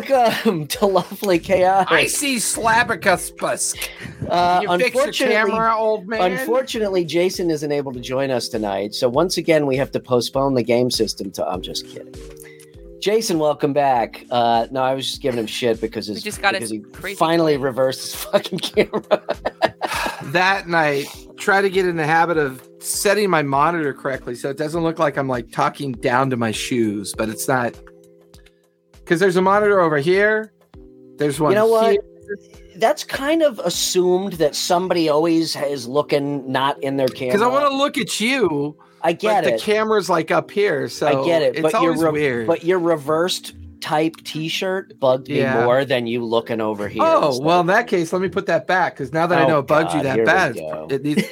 smartass. Hi. Welcome to Lawfully Chaotic. I see Slabicus Uh, you fix your unfortunately, camera, old man. unfortunately, Jason isn't able to join us tonight. So once again, we have to postpone the game system to. I'm just kidding. Jason, welcome back. Uh, no, I was just giving him shit because his, just got because his he crazy finally plan. reversed his fucking camera. that night, try to get in the habit of setting my monitor correctly so it doesn't look like I'm like talking down to my shoes, but it's not. Because there's a monitor over here. There's one. you know what? here. That's kind of assumed that somebody always is looking not in their camera. Because I want to look at you, I get but it. the camera's like up here, so I get it, It's but always re- weird. But your reversed type T-shirt bugged me Yeah. more than you looking over here. oh well, in that case, let me put that back because now that I Oh, know it bugs you that here we bad, it needs.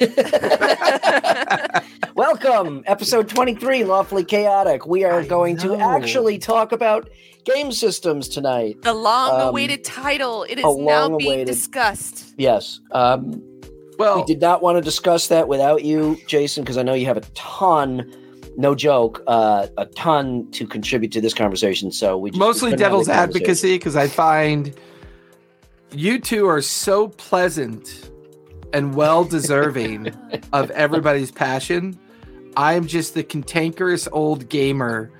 Welcome, episode 23, Lawfully Chaotic. We are I going to actually talk about game systems tonight. The long-awaited title. It is now being discussed. Yes. Um, well, we did not want to discuss that without you, Jason, because I know you have a ton, no joke, uh, a ton to contribute to this conversation. So we just, mostly we devil's advocacy because I find you two are so pleasant and well deserving of everybody's passion. I'm just the cantankerous old gamer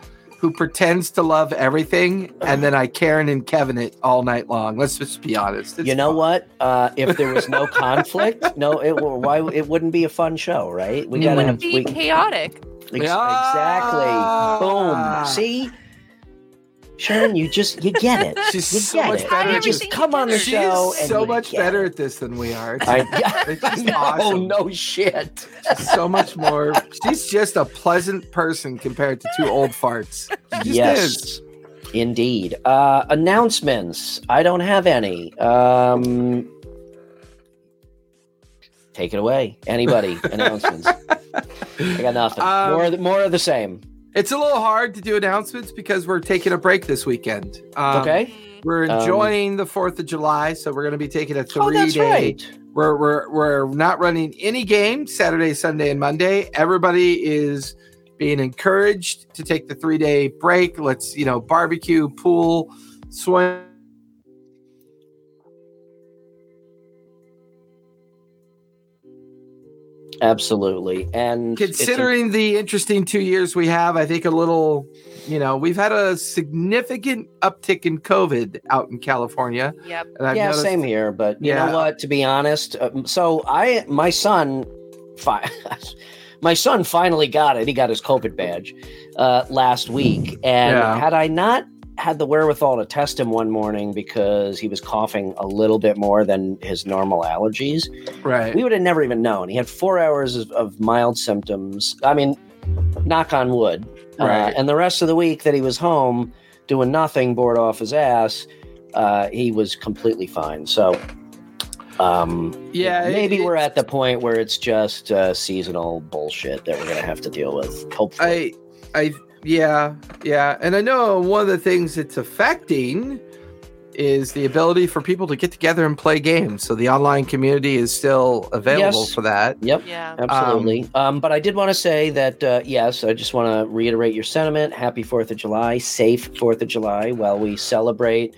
who pretends to love everything and then I Karen and Kevin it all night long. Let's just be honest. It's you know fun. what? Uh, if there was no conflict, no, it why it wouldn't be a fun show, right? We It gotta Wouldn't have be we, chaotic. ex- Ah. exactly. Boom. See, Sharon, you just you get it. She's you so much it. better You just come on the She show and so much better it. at this than we are. It's I, yeah, It's just no, awesome. no shit. so much more. She's just a pleasant person compared to two old farts. Yes, is. indeed. Uh, announcements. I don't have any. Um, take it away. Anybody? announcements. I got nothing. Um, more, more of the same. It's a little hard to do announcements because we're taking a break this weekend. Um, okay. We're Um, enjoying the Fourth of July, so we're going to be taking a three Oh, that's day. right. We're we're we're not running any games Saturday, Sunday, and Monday. Everybody is being encouraged to take the three day break. Let's you know barbecue, pool, swim. Absolutely. And it's a- Considering the interesting two years we have, I think a little, you know, we've had a significant uptick in COVID out in California. Yep. And I've yeah, noticed- same here. But you Yeah. know what? To be honest, um, so I, my son, fi- my son finally got it. He got his COVID badge uh, last week, and Yeah. had I not had the wherewithal to test him one morning because he was coughing a little bit more than his normal allergies, Right. we would have never even known. He had four hours of, of mild symptoms. I mean, knock on wood. Uh, Right. and the rest of the week that he was home doing nothing, bored off his ass, uh, he was completely fine. So, um, Yeah, it- maybe we're at the point where it's just uh, seasonal bullshit that we're gonna have to deal with. Hopefully, I, I, yeah, yeah, and I know one of the things it's affecting is the ability for people to get together and play games. So the online community is still available Yes. for that. yep. Yeah. Absolutely. Um, but I did want to say that, uh, yes, I just want to reiterate your sentiment. Happy 4th of July. Safe 4th of July while we celebrate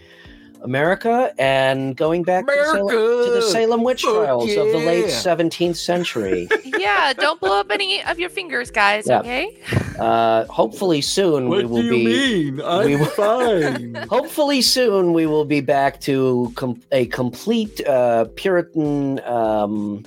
America and going back to the, Salem, to the Salem witch Fuck trials of the late 17th century. yeah. Don't blow up any of your fingers, guys. Yeah. Okay. uh, hopefully soon we will be. mean? we will- fine. Hopefully soon we will be back to com- a complete uh, Puritan um,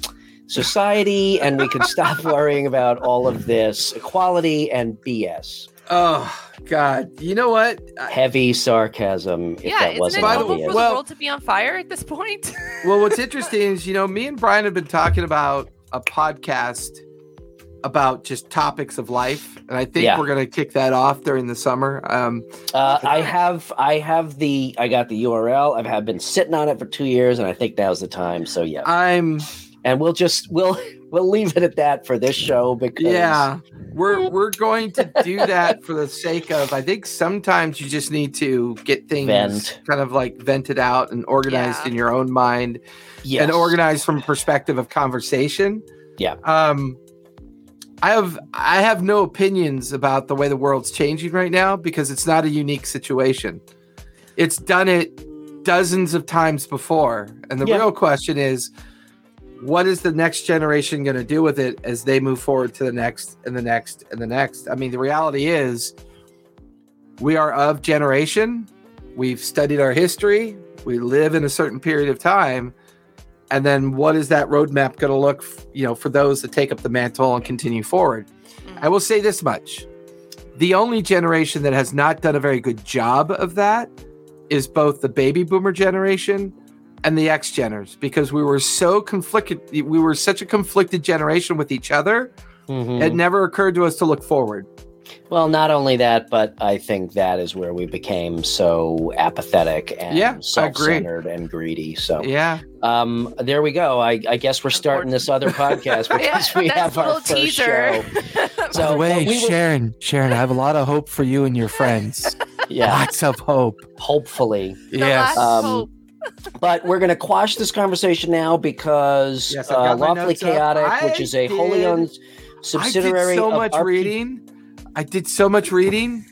society, and we can stop worrying about all of this equality and BS. Oh God! You know what? Heavy sarcasm. If yeah. that Isn't wasn't it By the normal way- for obvious. the well- world to be on fire at this point? well, what's interesting is you know me and Brian have been talking about a podcast about just topics of life, and I think Yeah. we're gonna kick that off during the summer. Um, Uh, I have, I have the, I got the URL. I've have been sitting on it for two years, and I think now's the time. So yeah, I'm and we'll just we'll we'll leave it at that for this show because Yeah, we're we're going to do that for the sake of. I think sometimes you just need to get things Vent. kind of like vented out and organized Yeah. in your own mind yes. and organized from a perspective of conversation. Yeah. Um, I have I have no opinions about the way the world's changing right now because it's not a unique situation. It's done it dozens of times before, and the Yeah. real question is, what is the next generation going to do with it as they move forward to the next and the next and the next? I mean, the reality is, we are of generation. We've studied our history. We live in a certain period of time and then what is that roadmap going to look f- you know for those that take up the mantle and continue forward mm. i will say this much the only generation that has not done a very good job of that is both the baby boomer generation and the x geners because we were so conflicted we were such a conflicted generation with each other Mhm. it never occurred to us to look forward Well, not only that, but I think that is where we became so apathetic and Yeah, I agree. self-centered and greedy. So, yeah um, there we go. I, I guess we're starting this other podcast because we have a our little first teaser. show. So, By the way, we were- sharon sharon i have a lot of hope for you and your friends yeah, lots of hope hopefully. The yes Um, hope. But we're going to quash this conversation now because Yes, uh, Lawfully. Chaotic, which is a wholly owned subsidiary I did so much RP reading. I did so much reading.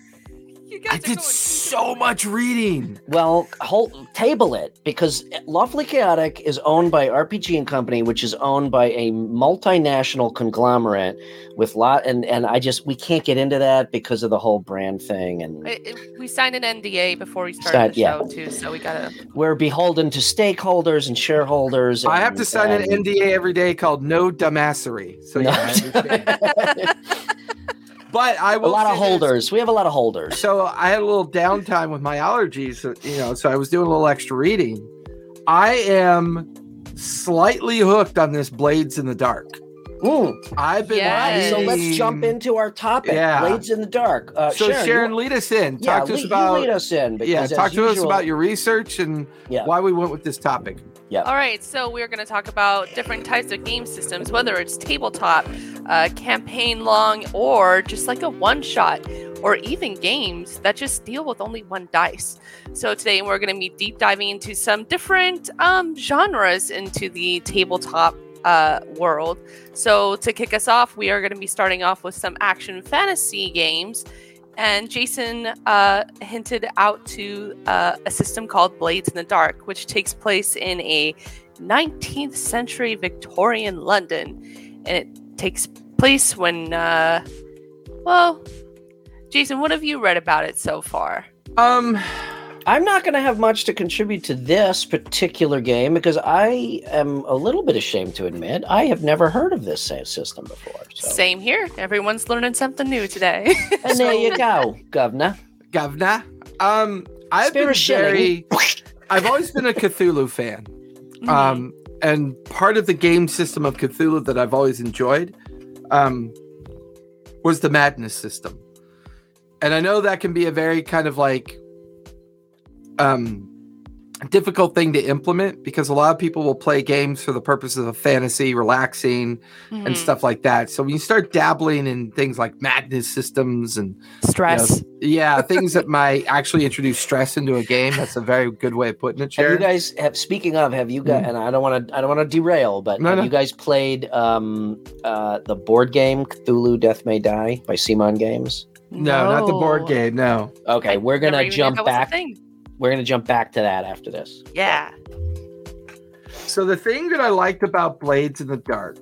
You guys I are did going so much reading. Well, hold, table it because Lawfully Chaotic is owned by RPG and Company, which is owned by a multinational conglomerate with lot and and I just we can't get into that because of the whole brand thing and It- it- we signed an NDA before we started Start- the yeah. show too, so we gotta. we're beholden to stakeholders and shareholders. I have to sign an NDA every day called no dumbassery. So yeah, I understand. but I a will a lot of say this. holders. We have a lot of holders. So I had a little downtime with my allergies, you know, so I was doing a little extra reading. I am slightly hooked on this Blades in the Dark. Mm. I've been Yes. So let's jump into our topic. Yeah. Blades in the dark. Uh, So Sharon, you- lead us in. yeah, Talk to us lead, about you lead us in. Yeah, talk to us about your research and Yeah. why we went with this topic. All right, so we're going to talk about different types of game systems, whether it's tabletop, uh, campaign long, or just like a one shot, or even games that just deal with only one dice. So today we're going to be deep diving into some different um, genres into the tabletop uh, world. So to kick us off, we are going to be starting off with some action fantasy games. And Jason uh, hinted out to uh, a system called Blades in the Dark, which takes place in a 19th century Victorian London. And it takes place when, uh, well, Jason, what have you read about it so far? Um, I'm not going to have much to contribute to this particular game because I am a little bit ashamed to admit I have never heard of this system before. So. Same here. Everyone's learning something new today. And there you go, Governor. Governor. Um, I've been Spare shilling. very. I've always been a Cthulhu fan. Mhm. Um, and part of the game system of Cthulhu that I've always enjoyed, um, was the madness system. And I know that can be a very kind of like, um, difficult thing to implement because a lot of people will play games for the purposes of fantasy, relaxing, and Mhm. stuff like that. So when you start dabbling in things like madness systems and stress. yeah, things that might actually introduce stress into a game. That's a very good way of putting it. Have you guys have speaking of have you guys and I don't want to I don't want to derail but. No, have no. you guys played um uh the board game Cthulhu Death May Die by CMON Games? no, not the board game. No. Okay, we're gonna jump that was a back. Thing. We're gonna jump back to that after this. Yeah. So the thing that I liked about Blades in the Dark,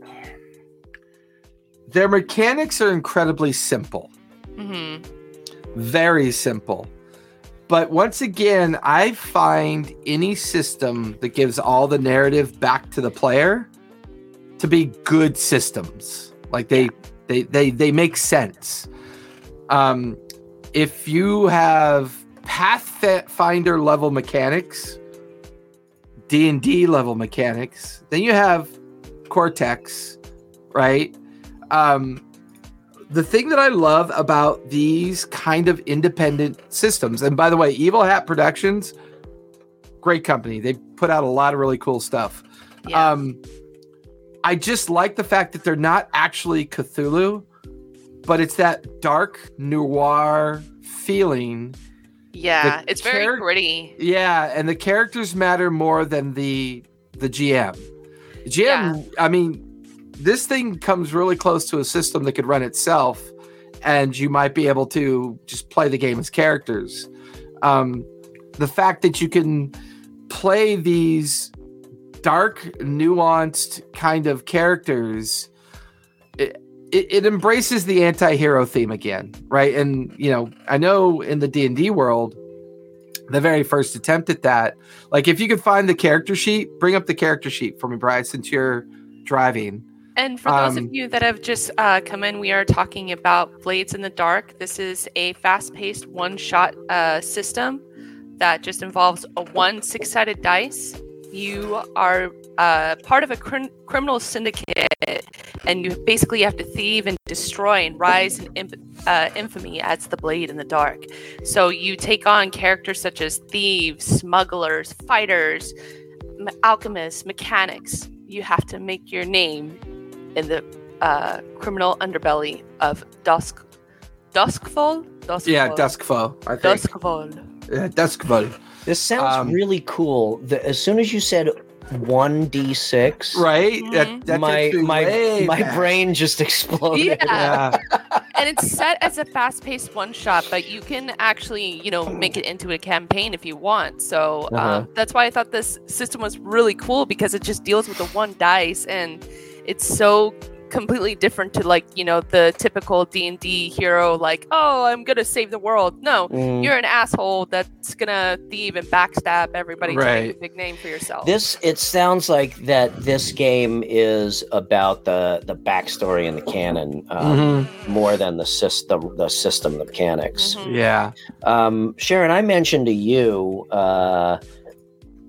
their mechanics are incredibly simple, hmm very simple. But once again, I find any system that gives all the narrative back to the player to be good systems. Like they they they they make sense. Um if you have Pathfinder level mechanics, D&D level mechanics, then you have Cortex, right? Um the thing that I love about these kind of independent systems, and by the way, Evil Hat Productions, great company. They put out a lot of really cool stuff. Yeah. Um, I just like the fact that they're not actually Cthulhu, but it's that dark noir feeling. Yeah. the It's very charac- gritty. Yeah, and the characters matter more than the the GM. GM, I mean, this thing comes really close to a system that could run itself, and you might be able to just play the game as characters. Um, the fact that you can play these dark, nuanced kind of characters. It, it, embraces the anti-hero theme again, right? And you know, I know in the D and D world, the very first attempt at that, like if you could find the character sheet, bring up the character sheet for me, Brian, since you're driving. And for those Um, of you that have just uh, come in, we are talking about Blades in the Dark. This is a fast paced one shot uh, system that just involves a one six sided dice. You are uh, part of a crim- criminal syndicate, and you basically have to thieve and destroy and rise in imp- uh, infamy as the Blade in the Dark. So you take on characters such as thieves, smugglers, fighters, m- alchemists, mechanics. You have to make your name in the uh, criminal underbelly of Dusk, Duskfall. Duskfall. Yeah, Duskfall. I think. Duskfall. Yeah, Duskfall. This sounds Um, really cool. The, as soon as you said one d six, Right? Mhm. That, that my my way my back. brain just exploded. Yeah. Yeah. and it's set as a fast-paced one-shot, but you can actually, you know, make it into a campaign if you want. So Uh-huh. um, that's why I thought this system was really cool because it just deals with the one dice, and it's so completely different to like you know the typical d&d hero like oh i'm gonna save the world no Mm. you're an asshole that's gonna thieve and backstab everybody to make Right. a big name for yourself This it sounds like that this game is about the the backstory and the canon um, Mhm. more than the system the system the mechanics. Mhm. Yeah. Um, Sharon, I mentioned to you uh,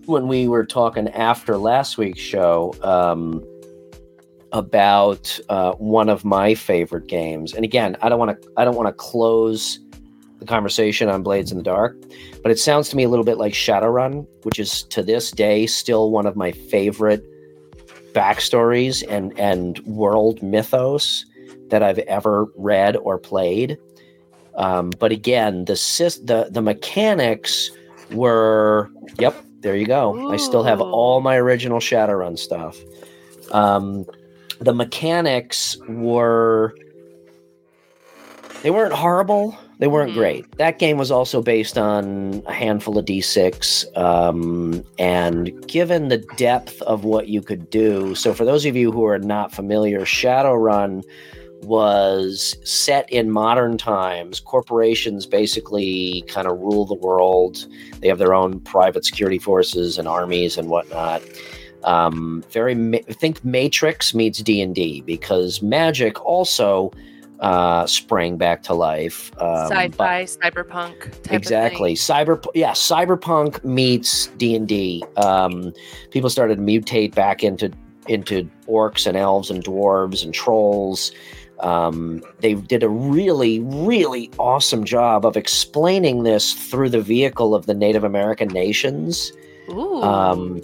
when we were talking after last week's show um, about uh, one of my favorite games. And again, I don't want to I don't want to close the conversation on Blades in the Dark, but it sounds to me a little bit like Shadowrun, which is to this day still one of my favorite backstories and and world mythos that I've ever read or played. Um, but again, the the the mechanics were yep. There you go. I still have all my original Shadowrun stuff. Um, the mechanics were they weren't horrible. They weren't Mhm. great. That game was also based on a handful of D6. Um, and given the depth of what you could do, so for those of you who are not familiar, Shadowrun was set in modern times. Corporations basically kind of rule the world. They have their own private security forces and armies and whatnot. Um, very ma- think Matrix meets D and D because magic also uh, sprang back to life. Um, sci-fi cyberpunk type exactly cyber yeah cyberpunk meets d&d um, people started to mutate back into into orcs and elves and dwarves and trolls um, they did a really really awesome job of explaining this through the vehicle of the native american nations Ooh. um,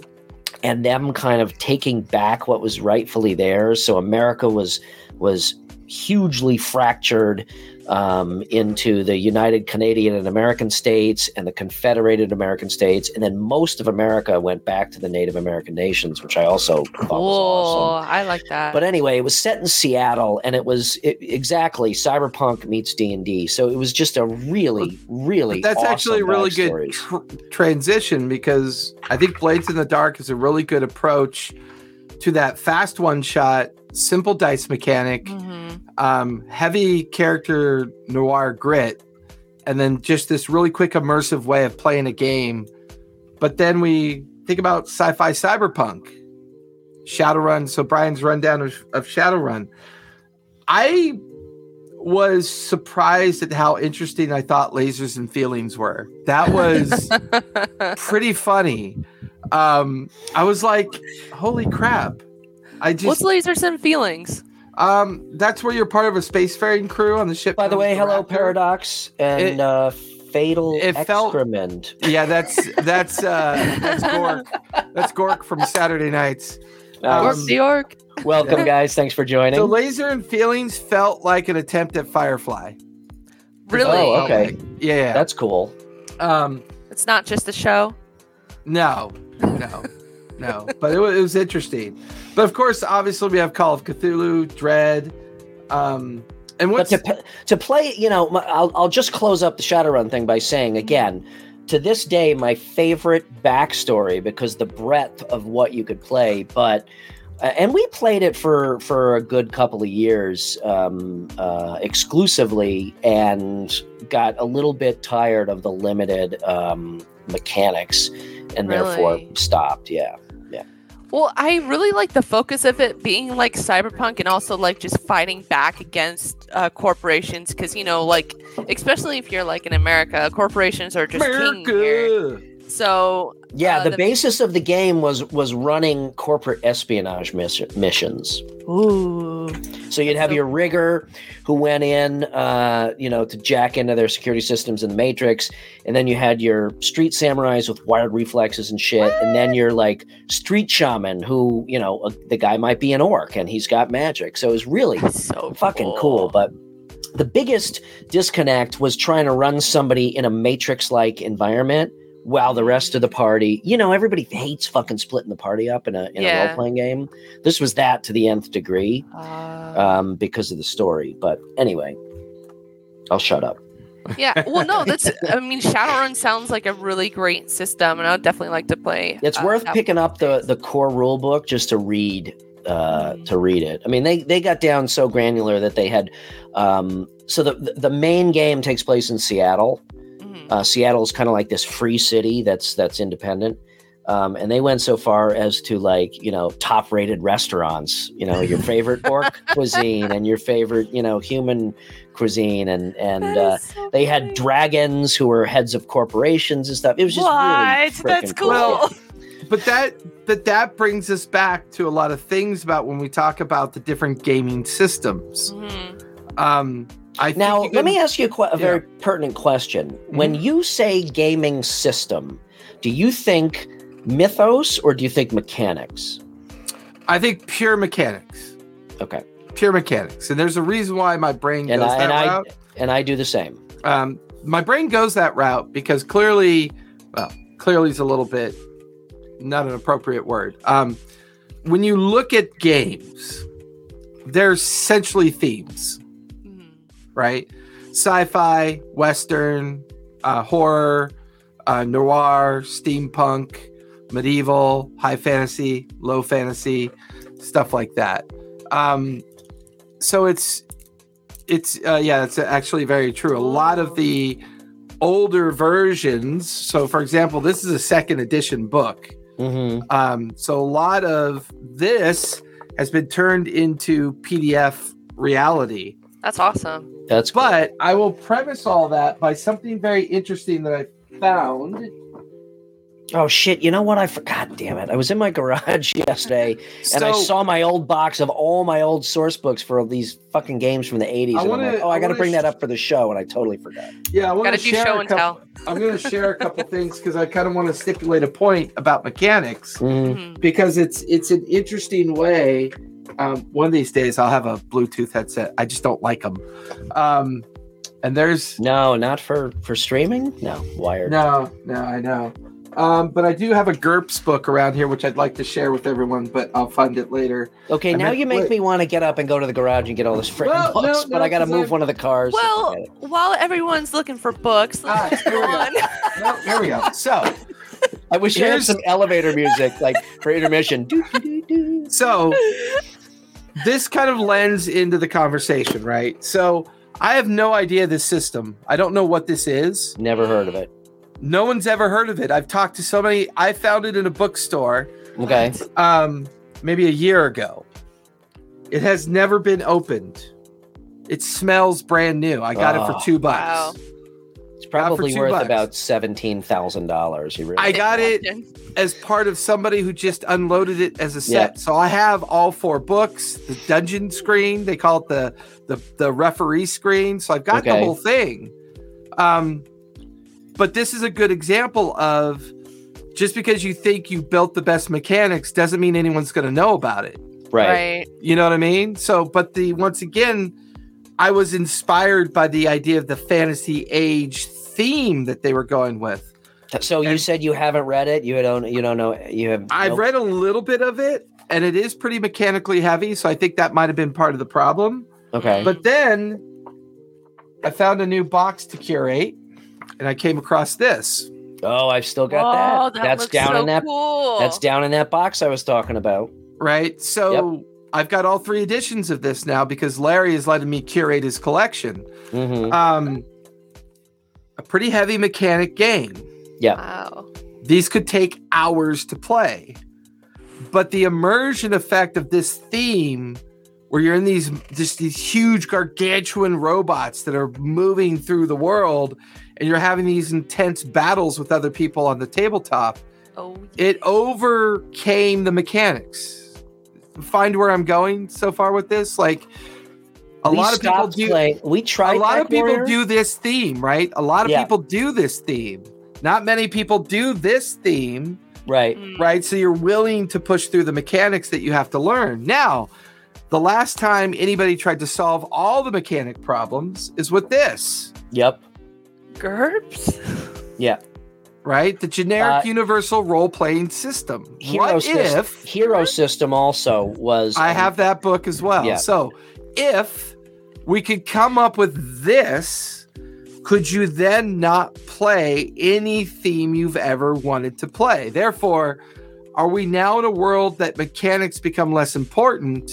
and them kind of taking back what was rightfully theirs. So America was was hugely fractured um, into the United Canadian and American states and the Confederated American states, and then most of America went back to the Native American nations, which I also thought was awesome. I like that. But anyway, it was set in Seattle, and it was it, exactly cyberpunk meets D and D. So it was just a really, really That's actually a really good tr- transition because I think Blades in the Dark is a really good approach to that fast one shot, simple dice mechanic, Mhm. Um, heavy character noir grit, and then just this really quick immersive way of playing a game. But then we think about sci-fi cyberpunk, Shadowrun. So Brian's rundown of, of Shadowrun. I was surprised at how interesting I thought lasers and feelings were. That was pretty funny. Um, I was like, holy crap. I just What's lasers and feelings? Um that's where you're part of a spacefaring crew on the ship. By the way, hello Raptor. Paradox and It- uh, Fatal it felt- Yeah, that's that's uh that's Gork. That's Gork from Saturday nights. Orc Um, the orc. Welcome, guys. Thanks for joining. The laser and feelings felt like an attempt at Firefly. Really? Oh, okay. Yeah, yeah. That's cool. um It's not just a show. no, no. no. But it was, it was interesting. But of course, obviously, we have Call of Cthulhu, Dread, um, and But to to play, you know, I'll I'll just close up the Shadowrun thing by saying again, to this day, my favorite backstory because the breadth of what you could play. But uh, and we played it for for a good couple of years um, uh, exclusively, and got a little bit tired of the limited um, mechanics, and therefore stopped. Yeah. Well, I really like the focus of it being like cyberpunk and also like just fighting back against uh, corporations because you know, like especially if you're like in America, corporations are just king here. So Yeah, Uh, the, the- basis of the game was was running corporate espionage mission, missions. ooh, So you'd have So- your rigger who went in, uh, you know, to jack into their security systems in the Matrix, and then you had your street samurais with wired reflexes and shit, and then your like street shaman who, you know, uh, the guy might be an orc and he's got magic. So it was really so fucking cool. But the biggest disconnect was trying to run somebody in a Matrix like environment while the rest of the party, you know, everybody hates fucking splitting the party up in a in a role playing game. This was that to the nth degree Uh, um, because of the story. But anyway, I'll shut up. yeah, well, no, that's. I mean, Shadowrun sounds like a really great system, and I would definitely like to play. It's uh, worth picking up the the core rule book just to read uh, to read it. I mean, they they got down so granular that they had. Um, so the the main game takes place in Seattle. Mhm. Uh, Seattle's kind of like this free city that's that's independent. Um, and they went so far as to like you know top rated restaurants you know your favorite orc cuisine and your favorite you know human cuisine and and uh, so they had dragons who were heads of corporations and stuff it was just what? really That's freaking cool. Well, But that but that brings us back to a lot of things about when we talk about the different gaming systems. Mhm. Um, I Now, let me ask you a, que- a very pertinent question. When you say gaming system, do you think mythos or do you think mechanics? I think pure mechanics, Okay, pure mechanics, and there's a reason why my brain goes and I that and I route. and I do the same. um, my brain goes that route because clearly, well, clearly is a little bit not an appropriate word. Um, when you look at games, there's essentially themes. Right? Sci-fi, western, uh, horror, uh, noir, steampunk, medieval, high fantasy, low fantasy, stuff like that. Um, so it's it's uh, yeah, it's actually very true. A lot of the older versions. So, for example, this is a second edition book. hmm Um, so a lot of this has been turned into PDF reality. That's awesome. That's cool. But I will premise all that by something very interesting that I found. oh shit! You know what? I forgot. Damn it! I was in my garage yesterday and I saw my old box of all my old source books for these fucking games from the '80s. I and wanna- I'm like, oh, I, I got to bring sh- that up for the show, and I totally forgot. Yeah, I want Gotta to do share show a and couple, tell. I'm going to share a couple things because I kind of want to stipulate a point about mechanics Mhm. Mhm. because it's it's an interesting way. Um, one of these days, I'll have a Bluetooth headset. I just don't like them. Um, and there's No, not for for streaming. No, wired. no, no, I know. Um, but I do have a GURPS book around here, which I'd like to share with everyone, but I'll find it later. Okay, I now meant- you make wait. me want to get up and go to the garage and get all this freaking Well, no, books, but I got to move I- one of the cars. Well, while everyone's looking for books, Ah, let's here we go go. No, here we go. So, I wish you had some elevator music, like for intermission. Doo, doo, doo, doo. so this kind of lends into the conversation, right? So I have no idea this system. I don't know what this is. Never heard of it. No one's ever heard of it. I've talked to so many. I found it in a bookstore Okay, um maybe a year ago. It has never been opened. It smells brand new. I got it Oh, for two bucks. wow. It's probably worth bucks. about seventeen thousand dollars. You really? I got it as part of somebody who just unloaded it as a set. Yeah. So I have all four books, the dungeon screen, they call it the the, the referee screen. So I've got the whole thing. Um but this is a good example of just because you think you built the best mechanics doesn't mean anyone's going to know about it. right. Right. You know what I mean? So, but the once again, I was inspired by the idea of the fantasy age theme that they were going with. So you And- said you haven't read it. You don't. You don't know. You have. I've nope. read a little bit of it, and it is pretty mechanically heavy. So I think that might have been part of the problem. Okay. But then I found a new box to curate, and I came across this. oh, I've still got oh, that. That's looks down so in that. Cool. That's down in that box I was talking about. Right. So I've got all three editions of this now because Larry is letting me curate his collection. hmm Um, a pretty heavy mechanic game. Yeah. Wow. These could take hours to play. But the immersion effect of this theme, where you're in these just these huge gargantuan robots that are moving through the world, and you're having these intense battles with other people on the tabletop, Oh, it overcame the mechanics. Find where I'm going so far with this? Like a We lot of people do playing- We tried. a lot of Mech people Warrior. do this theme, right? A lot of Yeah. people do this theme. Not many people do this theme, Right. mm. right? So you're willing to push through the mechanics that you have to learn. Now, the last time anybody tried to solve all the mechanic problems is with this, Yep. GURPS. Yeah. right? The generic Uh, universal role playing system. Hero what system. if Hero system also was. I um, have that book as well. Yeah. So if we could come up with this, could you then not play any theme you've ever wanted to play? Therefore, are we now in a world that mechanics become less important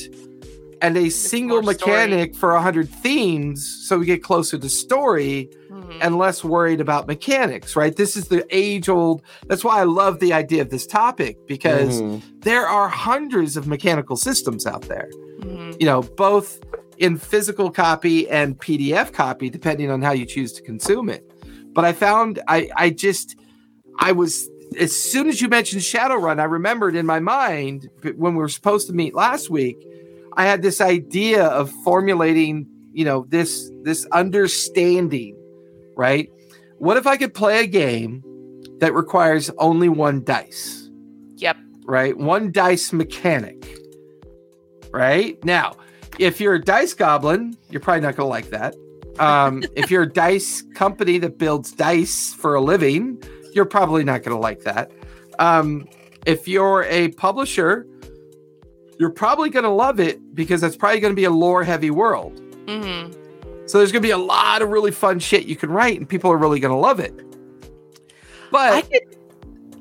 and a single more story. mechanic for 100 themes so we get closer to story Mhm. and less worried about mechanics, right? This is the age old. That's why I love the idea of this topic because mhm. there are hundreds of mechanical systems out there Mhm. you know, both in physical copy and PDF copy, depending on how you choose to consume it. But I found I I just I was as soon as you mentioned Shadowrun, I remembered in my mind when we were supposed to meet last week, I had this idea of formulating, you know, this this understanding, right? What if I could play a game that requires only one dice? Yep. right? One dice mechanic, right? Now, if you're a dice goblin, you're probably not going to like that. Um, if you're a dice company that builds dice for a living, you're probably not going to like that. Um, if you're a publisher, you're probably going to love it because that's probably going to be a lore heavy world. Mhm. So there's going to be a lot of really fun shit you can write, and people are really going to love it. But I.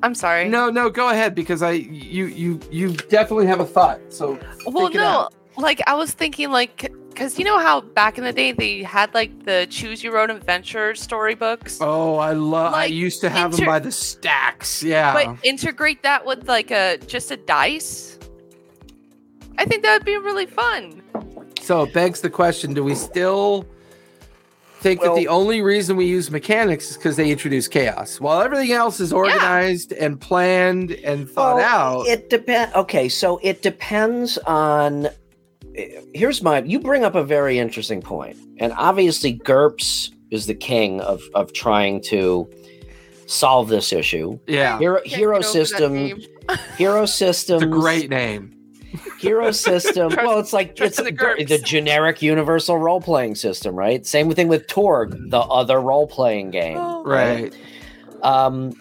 I'm sorry. no, no, go ahead because I you you you definitely have a thought. So Well, no. Out. Like I was thinking, like, because you know how back in the day they had like the choose your own adventure storybooks, oh, I love. I used to have them by the stacks. Yeah. but integrate that with like a just a dice. I think that would be really fun. so it begs the question: Do we still think Well- that the only reason we use mechanics is because they introduce chaos, while everything else is organized and planned and thought Well, out? It depends. Okay, so it depends on. Here's my. You bring up a very interesting point, and obviously, GURPS is the king of of trying to solve this issue. yeah, Hero, hero get over that system. Hero system. great name. hero system. Well, it's like trust it's in the the generic universal role playing system, right? Same thing with Torg, the other role playing game. Oh. Right. Um,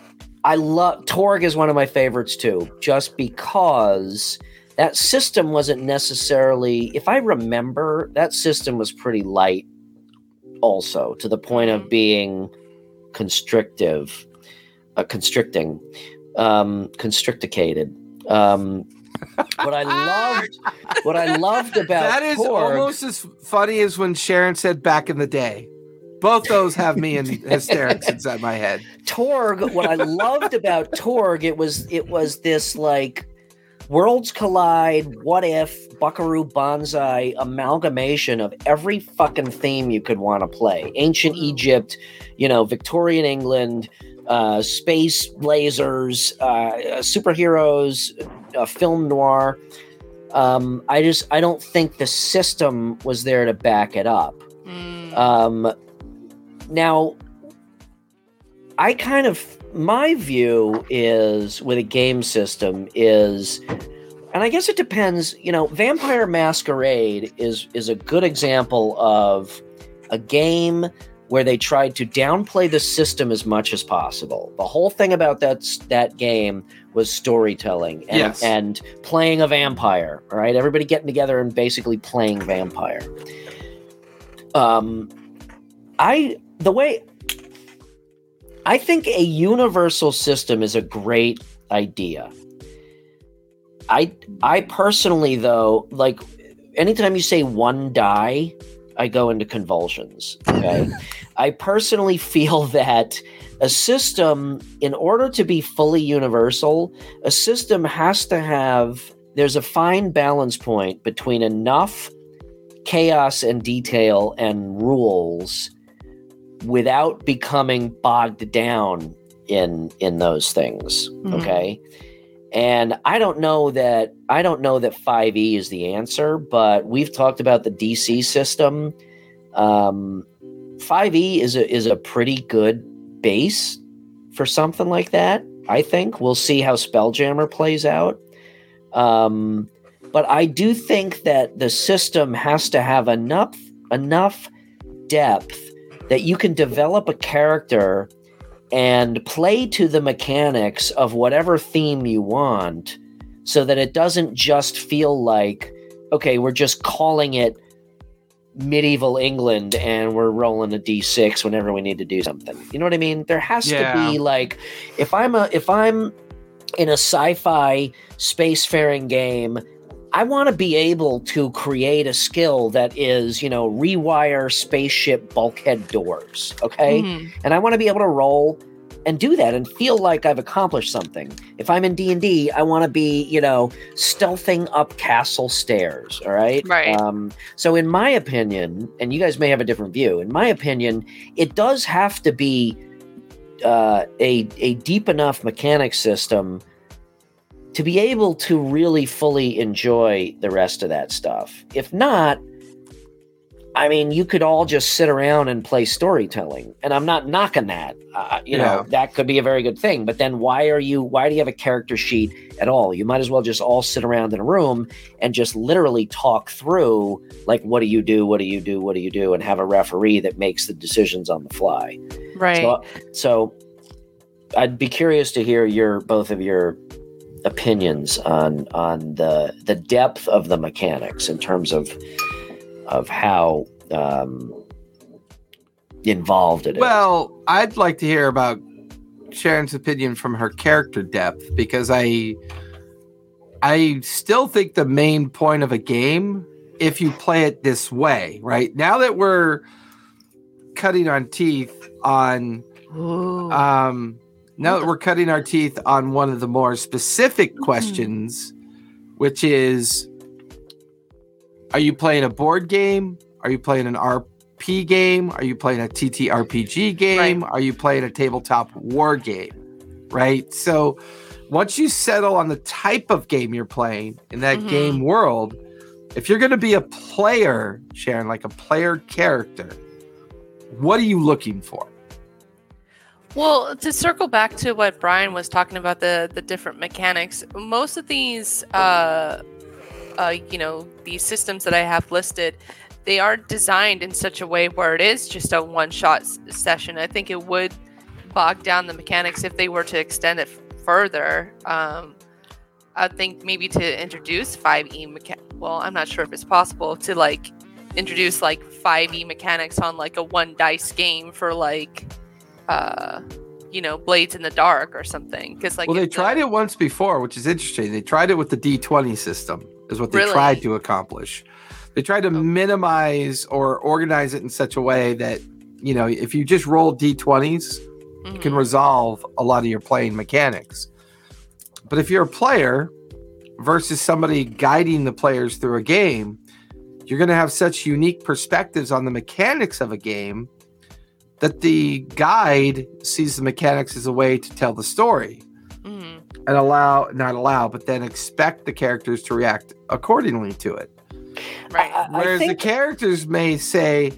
I love Torg is one of my favorites too, just because that system wasn't necessarily. If I remember, that system was pretty light, also to the point of Mhm. being constrictive, uh, constricting, um, constricticated. Um, what I loved, what I loved about That is Torg, almost as funny as when Sharon said back in the day. Both those have me in hysterics inside my head. Torg, what I loved about Torg, it was it was this like worlds collide, what if, Buckaroo Banzai amalgamation of every fucking theme you could want to play. Ancient. Egypt, you know, Victorian England, uh, space lasers, uh, superheroes, uh, film noir. Um, I just I don't think the system was there to back it up. Mm. Um, now, I kind of my view is with a game system is, and I guess it depends. You know, Vampire Masquerade is is a good example of a game where they tried to downplay the system as much as possible. The whole thing about that that game was storytelling and, Yes. and playing a vampire. All right, everybody getting together and basically playing vampire. Um, I the way I think a universal system is a great idea. I I personally though like anytime you say one die, I go into convulsions. Okay. I personally feel that a system, in order to be fully universal, a system has to have, there's a fine balance point between enough chaos and detail and rules without becoming bogged down in in those things Mhm. okay? And i don't know that i don't know that 5e is the answer but we've talked about the dc system. Um 5e is a is a pretty good base for something like that i think. We'll see how spelljammer plays out. Um but i do think that the system has to have enough enough depth that you can develop a character and play to the mechanics of whatever theme you want so that it doesn't just feel like okay we're just calling it medieval england and we're rolling a d6 whenever we need to do something you know what i mean there has Yeah. to be like if i'm a if i'm in a sci-fi spacefaring game I want to be able to create a skill that is, you know, rewire spaceship bulkhead doors, okay? Mhm. And I want to be able to roll and do that and feel like I've accomplished something. If I'm in D&D, I want to be, you know, stealthing up castle stairs, all right? Right. Um so in my opinion, and you guys may have a different view, in my opinion, it does have to be uh, a a deep enough mechanic system to be able to really fully enjoy the rest of that stuff. If not, I mean, you could all just sit around and play storytelling, and I'm not knocking that. Uh, you Yeah. know, that could be a very good thing. But then, why are you? Why do you have a character sheet at all? You might as well just all sit around in a room and just literally talk through, like, what do you do? What do you do? What do you do? And have a referee that makes the decisions on the fly. Right. So, so I'd be curious to hear your both of your opinions on on the the depth of the mechanics in terms of of how um, involved it is. Well, I'd like to hear about Sharon's opinion from her character depth because I I still think the main point of a game if you play it this way, right? Now that we're cutting on teeth on Ooh. um now that we're cutting our teeth on one of the more specific questions, which is are you playing a board game? Are you playing an RP game? Are you playing a TTRPG game? Are you playing a tabletop war game? Right? So once you settle on the type of game you're playing in that Mhm. game world, if you're going to be a player, Sharon, like a player character, what are you looking for? Well, to circle back to what Brian was talking about the the different mechanics, most of these uh uh you know, these systems that I have listed, they are designed in such a way where it is just a one-shot s- session. I think it would bog down the mechanics if they were to extend it f- further. Um I think maybe to introduce 5e mecha- well, I'm not sure if it's possible to like introduce like 5e mechanics on like a one dice game for like uh you know blades in the dark or something because like well, they if the- tried it once before, which is interesting. They tried it with the D20 system, is what they Really? tried to accomplish. They tried to Oh. minimize or organize it in such a way that, you know, if you just roll D20s, you can resolve a lot of your playing mechanics. But if you're a player versus somebody guiding the players through a game, you're going to have such unique perspectives on the mechanics of a game that the guide sees the mechanics as a way to tell the story Mhm. and allow not allow but then expect the characters to react accordingly to it right I- I whereas think- the characters may say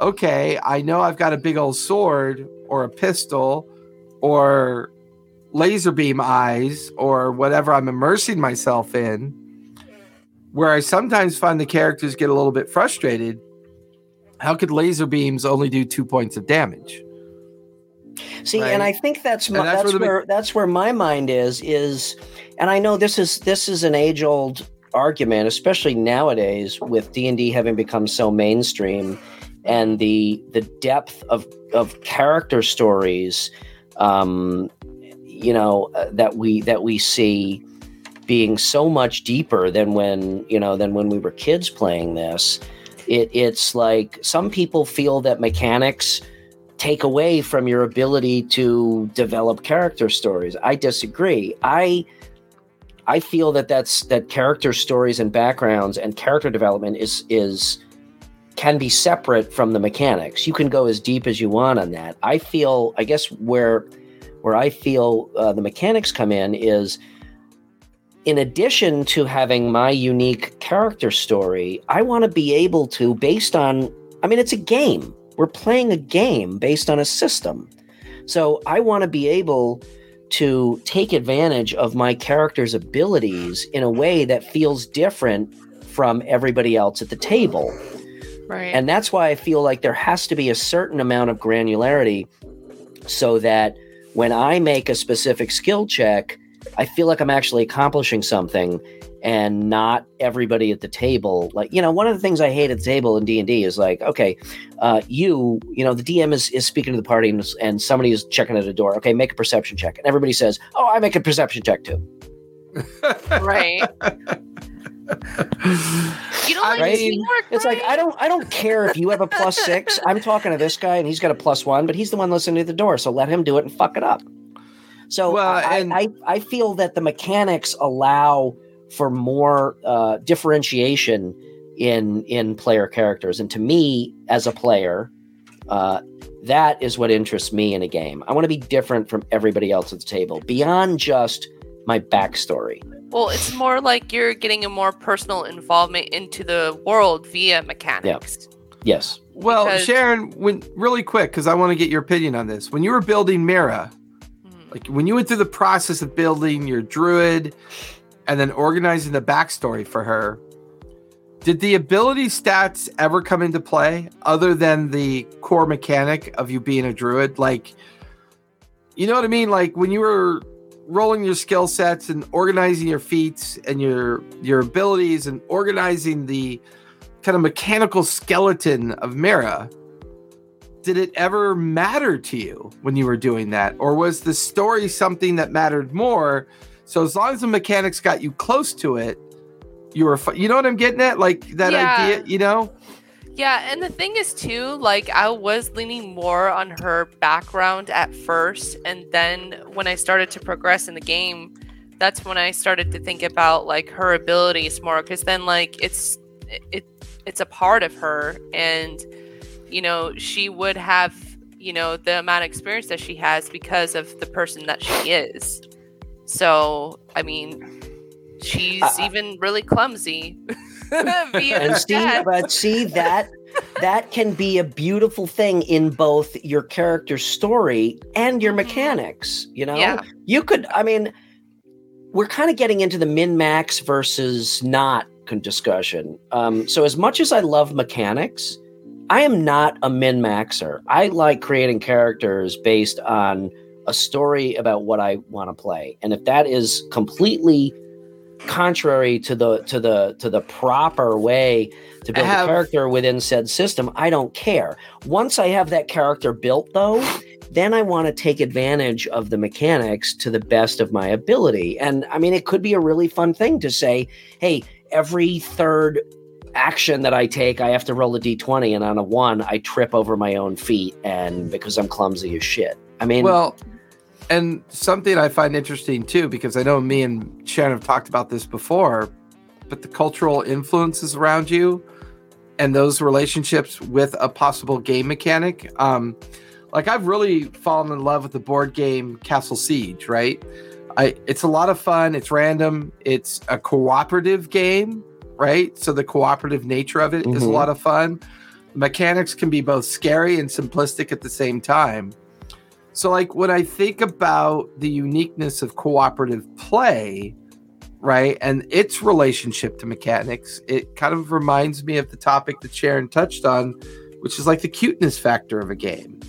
okay i know i've got a big old sword or a pistol or laser beam eyes or whatever i'm immersing myself in where i sometimes find the characters get a little bit frustrated how could laser beams only do two points of damage? See, Right. and I think that's my, that's that's, where where that's where my mind is is, and I know this is this is an age old argument, especially nowadays with D and D having become so mainstream, and the the depth of of character stories, um, you know uh, that we that we see being so much deeper than when you know than when we were kids playing this. It, it's like some people feel that mechanics take away from your ability to develop character stories. I disagree. I I feel that that's that character stories and backgrounds and character development is is can be separate from the mechanics. You can go as deep as you want on that. I feel I guess where where I feel uh, the mechanics come in is in addition to having my unique character story, I want to be able to based on I mean it's a game we're playing a game based on a system. So I want to be able to take advantage of my character's abilities in a way that feels different from everybody else at the table. Right. And that's why I feel like there has to be a certain amount of granularity so that when I make a specific skill check, I feel like I'm actually accomplishing something and not everybody at the table like you know one of the things i hate at the table in d&d is like okay uh, you you know the dm is, is speaking to the party and, and somebody is checking at a door okay make a perception check and everybody says oh i make a perception check too right. You don't like Right? teamwork. it's like i don't i don't care if you have a plus six i'm talking to this guy and he's got a plus one but he's the one listening to the door so let him do it and fuck it up so Well, I, and- I, I feel that the mechanics allow for more uh, differentiation in in player characters and to me as a player uh, that is what interests me in a game i want to be different from everybody else at the table beyond just my backstory Well, it's more like you're getting a more personal involvement into the world via mechanics. yes Well, Because- Sharon, when really quick, because I want to get your opinion on this. When you were building Mira. Like when you went through the process of building your druid and then organizing the backstory for her, did the ability stats ever come into play other than the core mechanic of you being a druid? Like, you know what I mean? Like when you were rolling your skill sets and organizing your feats and your your abilities and organizing the kind of mechanical skeleton of Mira, did it ever matter to you when you were doing that? Or was the story something that mattered more? So as long as the mechanics got you close to it, you were, fi- you know what I'm getting at? Like that Yeah. idea, you know? Yeah, and the thing is too, like I was leaning more on her background at first, and then when I started to progress in the game, that's when I started to think about like her abilities more, because then like it's it it's a part of her, and you know she would have you know the amount of experience that she has because of the person that she is. So I mean, she's I- I- even really clumsy. and see but see that that can be a beautiful thing in both your character story and your Mhm. mechanics you know Yeah. you could i mean we're kind of getting into the min max versus not discussion um, so as much as i love mechanics i am not a min maxer i like creating characters based on a story about what i want to play. And if that is completely contrary to the to the to the proper way to build have- a character within said system i don't care. Once i have that character built though then i want to take advantage of the mechanics to the best of my ability. And i mean it could be a really fun thing to say hey every third action that i take i have to roll a d20 and on a one i trip over my own feet and because i'm clumsy as shit i mean Well, and something I find interesting too, because I know me and Sharon have talked about this before, but the cultural influences around you and those relationships with a possible game mechanic. Um, like I've really fallen in love with the board game Castle Siege, right? I it's a lot of fun, it's random, it's a cooperative game, right? So the cooperative nature of it is a Mhm. lot of fun. Mechanics can be both scary and simplistic at the same time. So, like, when I think about the uniqueness of cooperative play, right, and its relationship to mechanics, it kind of reminds me of the topic that Sharon touched on which is like the cuteness factor of a game.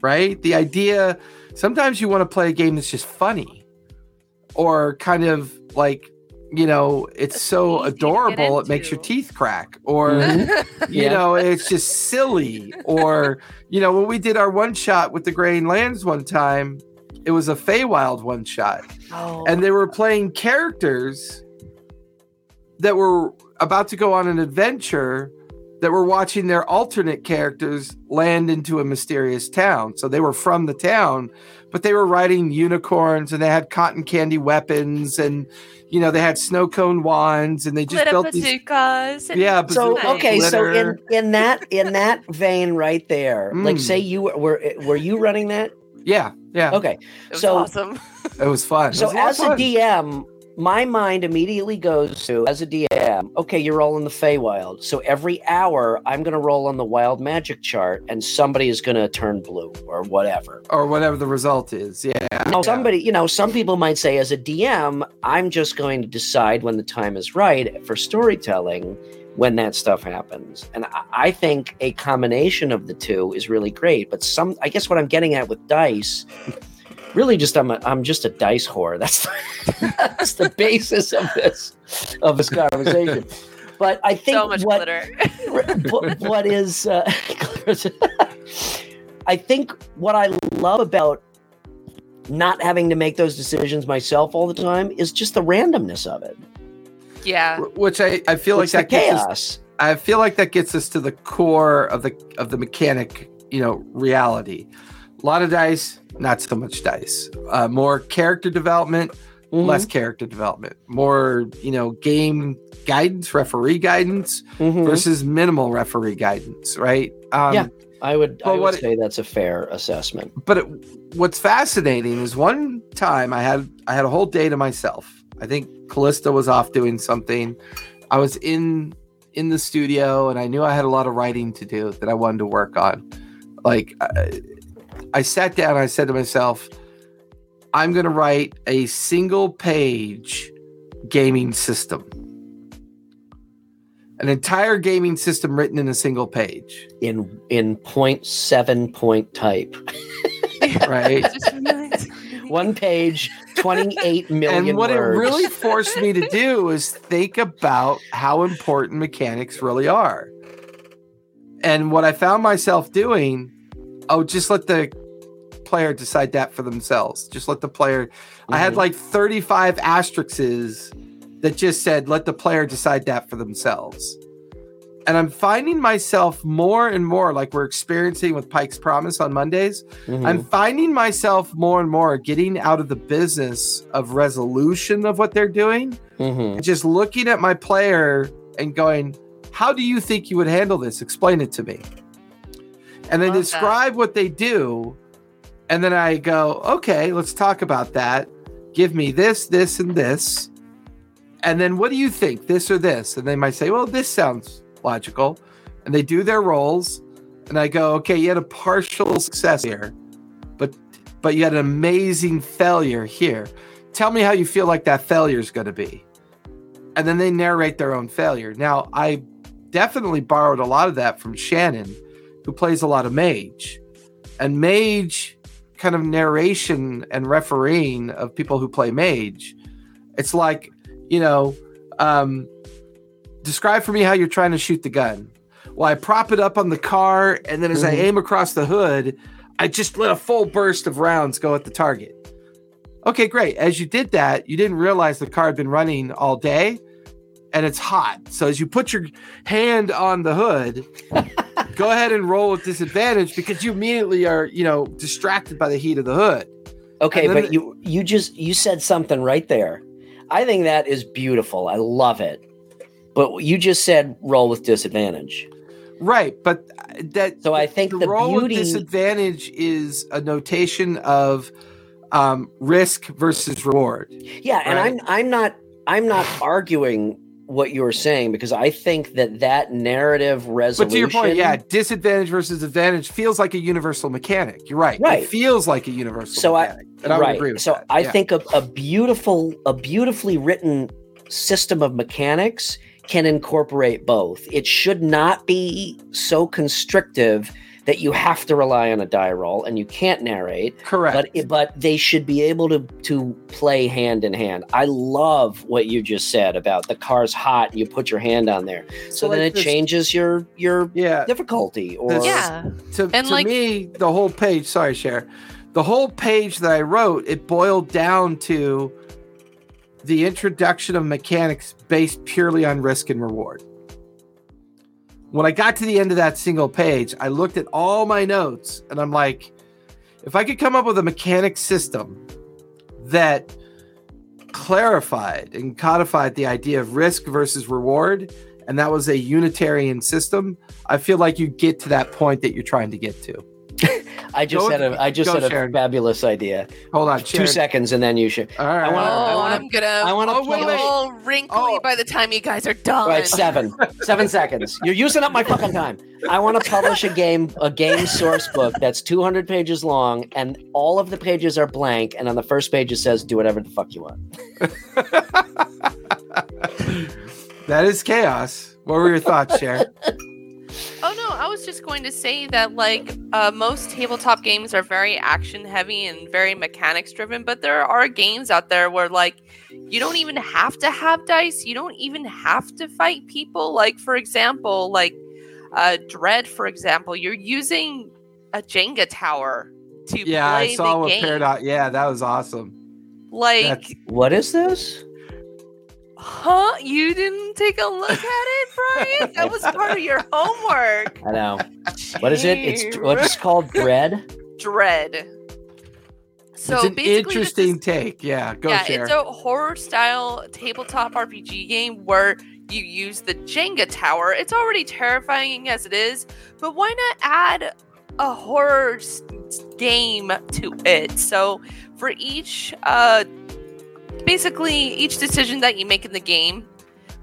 Right? The idea sometimes you want to play a game that's just funny or kind of like, you know, it's It's so easy to get adorable it makes your teeth crack or Mhm. you Yeah. know, it's just silly or you know, when we did our one shot with the Grain Lands one time, it was a Feywild one shot oh, and they were playing characters that were about to go on an adventure that were watching their alternate characters land into a mysterious town. So they were from the town, but they were riding unicorns and they had cotton candy weapons and you know they had snow cone wands and they just glitter built these bazookas. and- yeah So bazooka okay, so in in that in that vein right there, like Mm. say you were were, were you running that? yeah yeah Okay, it was so- awesome. it was fun It so was lot of as a fun. DM, my mind immediately goes to as a DM. Okay, you're rolling the Feywild. So every hour, I'm going to roll on the Wild Magic chart, and somebody is going to turn blue or whatever. or whatever the result is yeah Now, somebody, you know, some people might say, as a DM, I'm just going to decide when the time is right for storytelling when that stuff happens. And I- I think a combination of the two is really great. But some, I guess, what I'm getting at with dice, really, just I'm a, I'm just a dice whore. That's the, that's the basis of this of this conversation. But I think So much what glitter. what, what is uh, I think what I love about not having to make those decisions myself all the time is just the randomness of it. yeah. which I, I feel like It's the that gets us chaos. I feel like that gets us to the core of the of the mechanic, you know, reality. A lot of dice, not so much dice. Uh, more character development, Mhm, less character development. More, you know, game guidance, referee guidance mhm. versus minimal referee guidance, right? Um, Yeah. I would, I would say that's a fair assessment. But it, what's fascinating is one time I had I had a whole day to myself. I think Callista was off doing something. I was in in the studio and I knew I had a lot of writing to do that I wanted to work on. Like I, I sat down. I said to myself, "I'm going to write a single page gaming system." An entire gaming system written in a single page, In in point seven point type, right? One page, twenty eight million. and what words. it really forced me to do is think about how important mechanics really are. And what I found myself doing, oh, just let the player decide that for themselves. Just let the player. I had like 35 asterisks that just said, let the player decide that for themselves. And I'm finding myself more and more like we're experiencing with Pike's Promise on Mondays. Mhm. I'm finding myself more and more getting out of the business of resolution of what they're doing Mhm. and just looking at my player and going, How do you think you would handle this? Explain it to me. And then Love that. describe what they do. And then I go, Okay, let's talk about that. Give me this, this, and this. And then what do you think? This or this? And they might say, Well, this sounds logical. And they do their roles. And I go, Okay, you had a partial success here, but but you had an amazing failure here. Tell me how you feel like that failure is going to be. And then they narrate their own failure. Now, I definitely borrowed a lot of that from Shannon, who plays a lot of Mage. And Mage kind of narration and refereeing of people who play Mage. It's like, you know, um, describe for me how you're trying to shoot the gun. Well, I prop it up on the car, and then as I Mhm. aim across the hood, I just let a full burst of rounds go at the target. Okay, great. As you did that, you didn't realize the car had been running all day and it's hot. So as you put your hand on the hood, go ahead and roll with disadvantage because you immediately are, you know, distracted by the heat of the hood. Okay, but you you just you said something right there. I think that is beautiful. I love it. But you just said roll with disadvantage. Right, but that So I think the roll with disadvantage is a notation of um, risk versus reward. Yeah, and I'm I'm not I'm not arguing what you're saying because I think that that narrative resolution But to your point, yeah, disadvantage versus advantage feels like a universal mechanic. You're right. Right. It feels like a universal So I- and I would right. agree with so that. I Yeah. think a, a beautiful, a beautifully written system of mechanics can incorporate both. It should not be so constrictive that you have to rely on a die roll and you can't narrate. Correct. But but they should be able to to play hand in hand. I love what you just said about the car's hot. And you put your hand on there, so, then like it this- changes your your Yeah. difficulty. Or This- Yeah. to, And, to like- me, the whole page, sorry, Cher, the whole page that I wrote, it boiled down to the introduction of mechanics based purely on risk and reward. When I got to the end of that single page, I looked at all my notes and I'm like, if I could come up with a mechanic system that clarified and codified the idea of risk versus reward, and that was a Unitarian system, I feel like you get to that point that you're trying to get to. I just Go- had a I just go, had a Sharon. fabulous idea. Hold on, Two seconds, and then you should. All right. I wanna- I Oh, wanna- I'm gonna. I want to Oh, wait, wait. all wrinkly Oh. by the time you guys are done. Right, seven, seven seconds. You're using up my fucking time. I want to publish a game, a game source book that's 200 pages long, and all of the pages are blank, and on the first page it says, "Do whatever the fuck you want." that is chaos. What were your thoughts, Sharon? No, I was just going to say that like uh, most tabletop games are very action heavy and very mechanics driven, but there are games out there where like you don't even have to have dice. You don't even have to fight people. Like for example, like uh, Dread, for example, you're using a Jenga tower to yeah, play I saw the what game. Paradox. Yeah, that was awesome. like, That's- What is this? Huh? You didn't take a look at it, Brian? That was part of your homework. I know. What is it? It's what's called bread. Dread. So it's an basically, this interesting is- take. Yeah, go yeah, Sharon. it's a horror style tabletop RPG game where you use the Jenga tower. It's already terrifying as it is, but why not add a horror s- s- game to it? So for each, uh, basically each decision that you make in the game,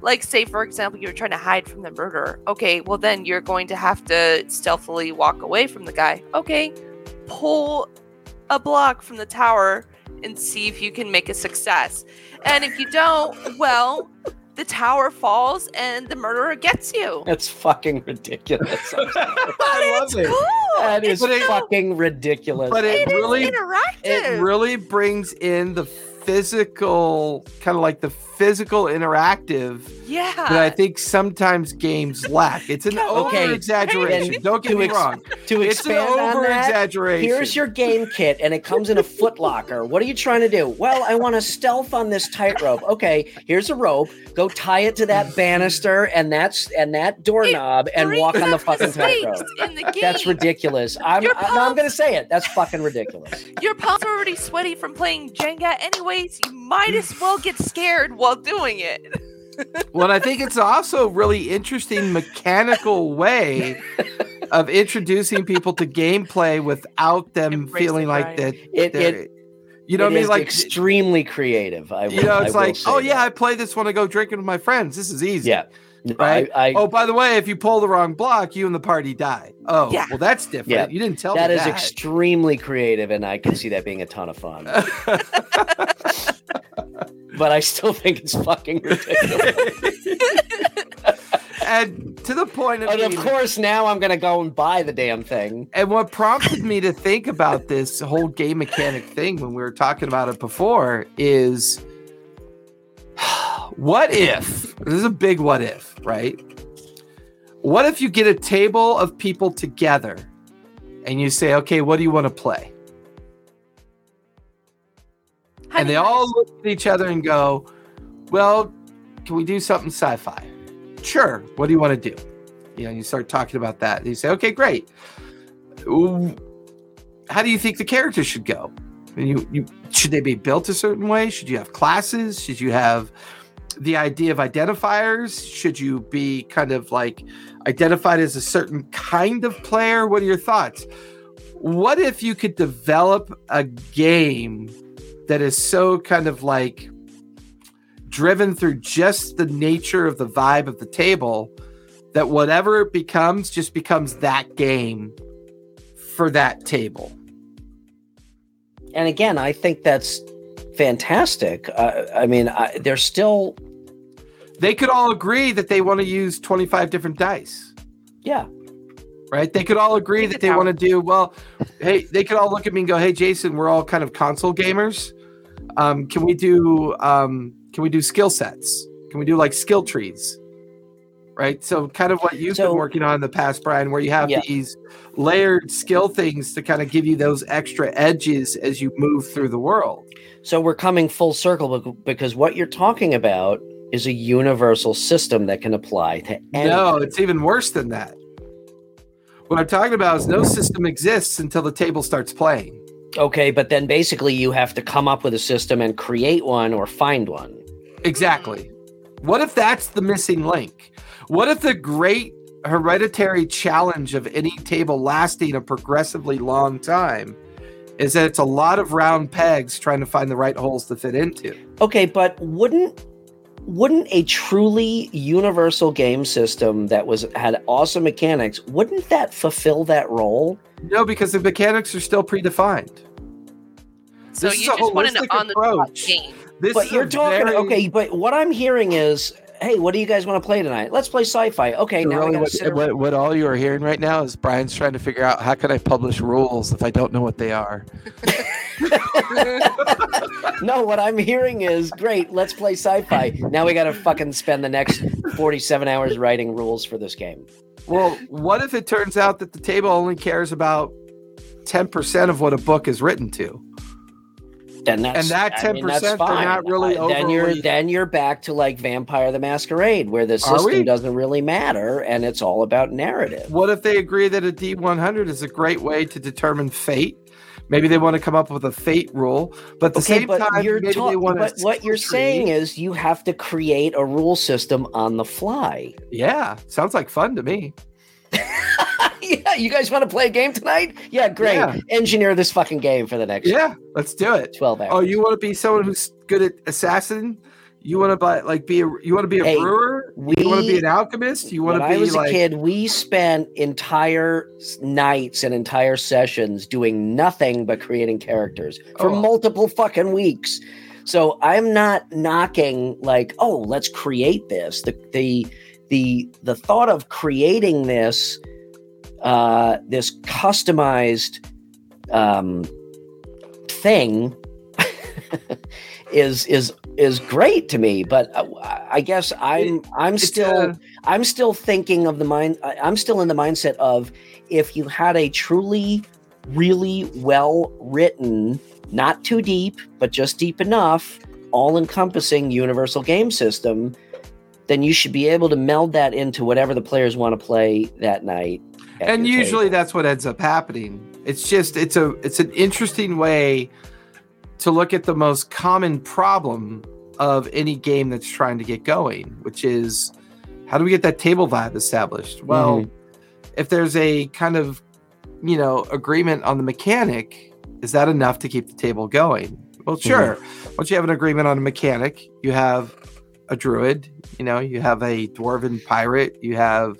like say for example you're trying to hide from the murderer. Okay, well then you're going to have to stealthily walk away from the guy. Okay, pull a block from the tower and see if you can make a success. And if you don't, well, the tower falls and the murderer gets you. That's fucking ridiculous. I'm. I It's love it. cool. that is But it- fucking ridiculous. But it It is really, interactive. it really brings in the physical, kind of like the physical interactive yeah. that I think sometimes games lack. It's an Okay, over exaggeration. and Don't get to me ex- wrong. to It's an expand on over that, exaggeration. Here's your game kit, and it comes in a footlocker. What are you trying to do? Well, I want to stealth on this tightrope. Okay, here's a rope. Go tie it to that banister and that's and that doorknob, and walk on the fucking tightrope. in the game. That's ridiculous. I'm, Your I, no, I'm going to say it. That's fucking ridiculous. Your palms are already sweaty from playing Jenga, anyways. You might as well get scared while doing it. Well, I think it's also really interesting mechanical way of introducing people to gameplay without them Embrace feeling it, like Brian. that. It, they're- it, you know it what I mean? Like extremely creative. I you know, it's I like, oh yeah, that. I play this when I go drinking with my friends. This is easy. yeah. Right? I, I, Oh, by the way, if you pull the wrong block, you and the party die. Oh, Yeah. well, that's different. Yeah. You didn't tell that me is that. extremely creative, and I can see that being a ton of fun. but I still think it's fucking ridiculous. and to the point of, and of being- course, now I'm gonna go and buy the damn thing. And what prompted me to think about this whole game mechanic thing when we were talking about it before is what if this is a big what if, right? What if you get a table of people together and you say, okay, what do you want to play? and they all look at each other and go, well, can we do something sci fi? Sure. What do you want to do? You know, you start talking about that. And you say, okay, great. Ooh, How do you think the characters should go? And you, you should they be built a certain way? Should you have classes? Should you have the idea of identifiers? Should you be kind of like identified as a certain kind of player? What are your thoughts? What if you could develop a game that is so kind of like driven through just the nature of the vibe of the table that whatever it becomes just becomes that game for that table. And again, I think that's fantastic. Uh, I mean, I, there's still they could all agree that they want to use 25 different dice. Yeah. Right? They could all agree that they want to do well. Hey, they could all look at me and go, "Hey, Jason, we're all kind of console gamers. Um, can we do um, can we do skill sets? Can we do like skill trees?" Right? So kind of what you've So- been working on in the past, Brian, where you have Yeah. these layered skill things to kind of give you those extra edges as you move through the world. So we're coming full circle because what you're talking about is a universal system that can apply to any. No, it's even worse than that. What I'm talking about is no system exists until the table starts playing. Okay, but then basically you have to come up with a system and create one or find one. Exactly. What if that's the missing link? What if the great hereditary challenge of any table lasting a progressively long time is that it's a lot of round pegs trying to find the right holes to fit into? Okay, but wouldn't wouldn't a truly universal game system that was had awesome mechanics wouldn't that fulfill that role? No, because the mechanics are still predefined. So This you a just want an holistic on the spot approach. game. This but is you're talking very- okay, but what I'm hearing is, hey, what do you guys want to play tonight? Let's play sci-fi. Okay, So now really what, sit what, what all you are hearing right now is Brian's trying to figure out how can I publish rules if I don't know what they are. No, what I'm hearing is great. Let's play sci-fi. Now we got to fucking spend the next 47 hours writing rules for this game. Well, what if it turns out that the table only cares about 10% of what a book is written to? Then that's And that I mean, 10% they're not really I- then you're then you're back to like Vampire the Masquerade, where the system doesn't really matter and it's all about narrative. What if they agree that a D100 is a great way to determine fate? Maybe they want to come up with a fate rule, but at the Okay, same but time, you're maybe talk- they want but what you're saying is you have to create a rule system on the fly. yeah, sounds like fun to me. yeah, you guys want to play a game tonight? Yeah, great. Yeah. Engineer this fucking game for the next Yeah, let's do it. 12 hours. Oh, you want to be someone who's good at assassin? You want to buy like be a you want to be a Hey, brewer? you want to be an alchemist? You want to I be was like a kid, we spent entire nights and entire sessions doing nothing but creating characters for Oh. multiple fucking weeks. So I'm not knocking like, oh, let's create this. The the the the thought of creating this uh this customized um thing is is is great to me but I, I guess i'm i'm still a- I'm still thinking of the mind. I'm still in the mindset of if you had a truly, really well written, not too deep, but just deep enough, all encompassing universal game system, then you should be able to meld that into whatever the players want to play that night. and usually table. that's what ends up happening it's just it's a it's an interesting way to look at the most common problem of any game that's trying to get going which is how do we get that table vibe established well Mm-hmm. if there's a kind of you know agreement on the mechanic is that enough to keep the table going well Mm-hmm. sure once you have an agreement on a mechanic you have a druid you know you have a dwarven pirate you have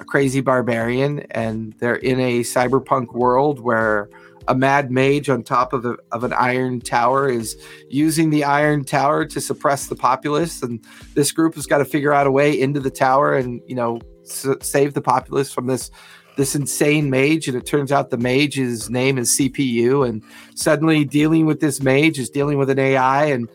a crazy barbarian and they're in a cyberpunk world where a mad mage on top of, a, of an iron tower is using the iron tower to suppress the populace. And this group has got to figure out a way into the tower and you know s- save the populace from this this insane mage. And it turns out the mage's name is cpu and suddenly dealing with this mage is dealing with an ai and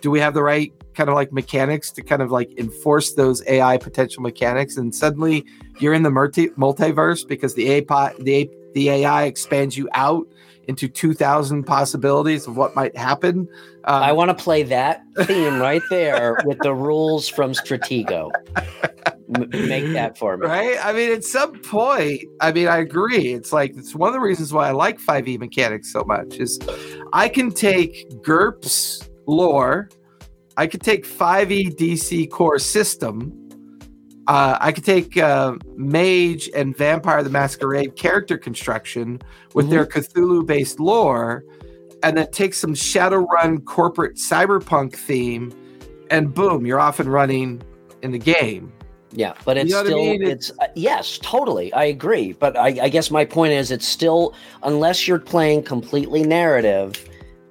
do we have the right kind of like mechanics to kind of like enforce those ai potential mechanics? And suddenly you're in the multi- multiverse because the AI, the, the AI expands you out into 2,000 possibilities of what might happen. Um, I want to play that theme right there with the rules from Stratego. M- make that for me. right? I mean, at some point, I mean, I agree. It's like it's one of the reasons why I like 5e mechanics so much is I can take GURPS lore, I could take 5e DC core system, uh, I could take uh, Mage and Vampire the Masquerade character construction with their Cthulhu based lore, and then take some Shadowrun corporate cyberpunk theme, and boom, you're off and running in the game. Yeah, but You it's know what I still mean? it's uh, yes, totally. I agree, but I, I guess my point is it's still unless you're playing completely narrative,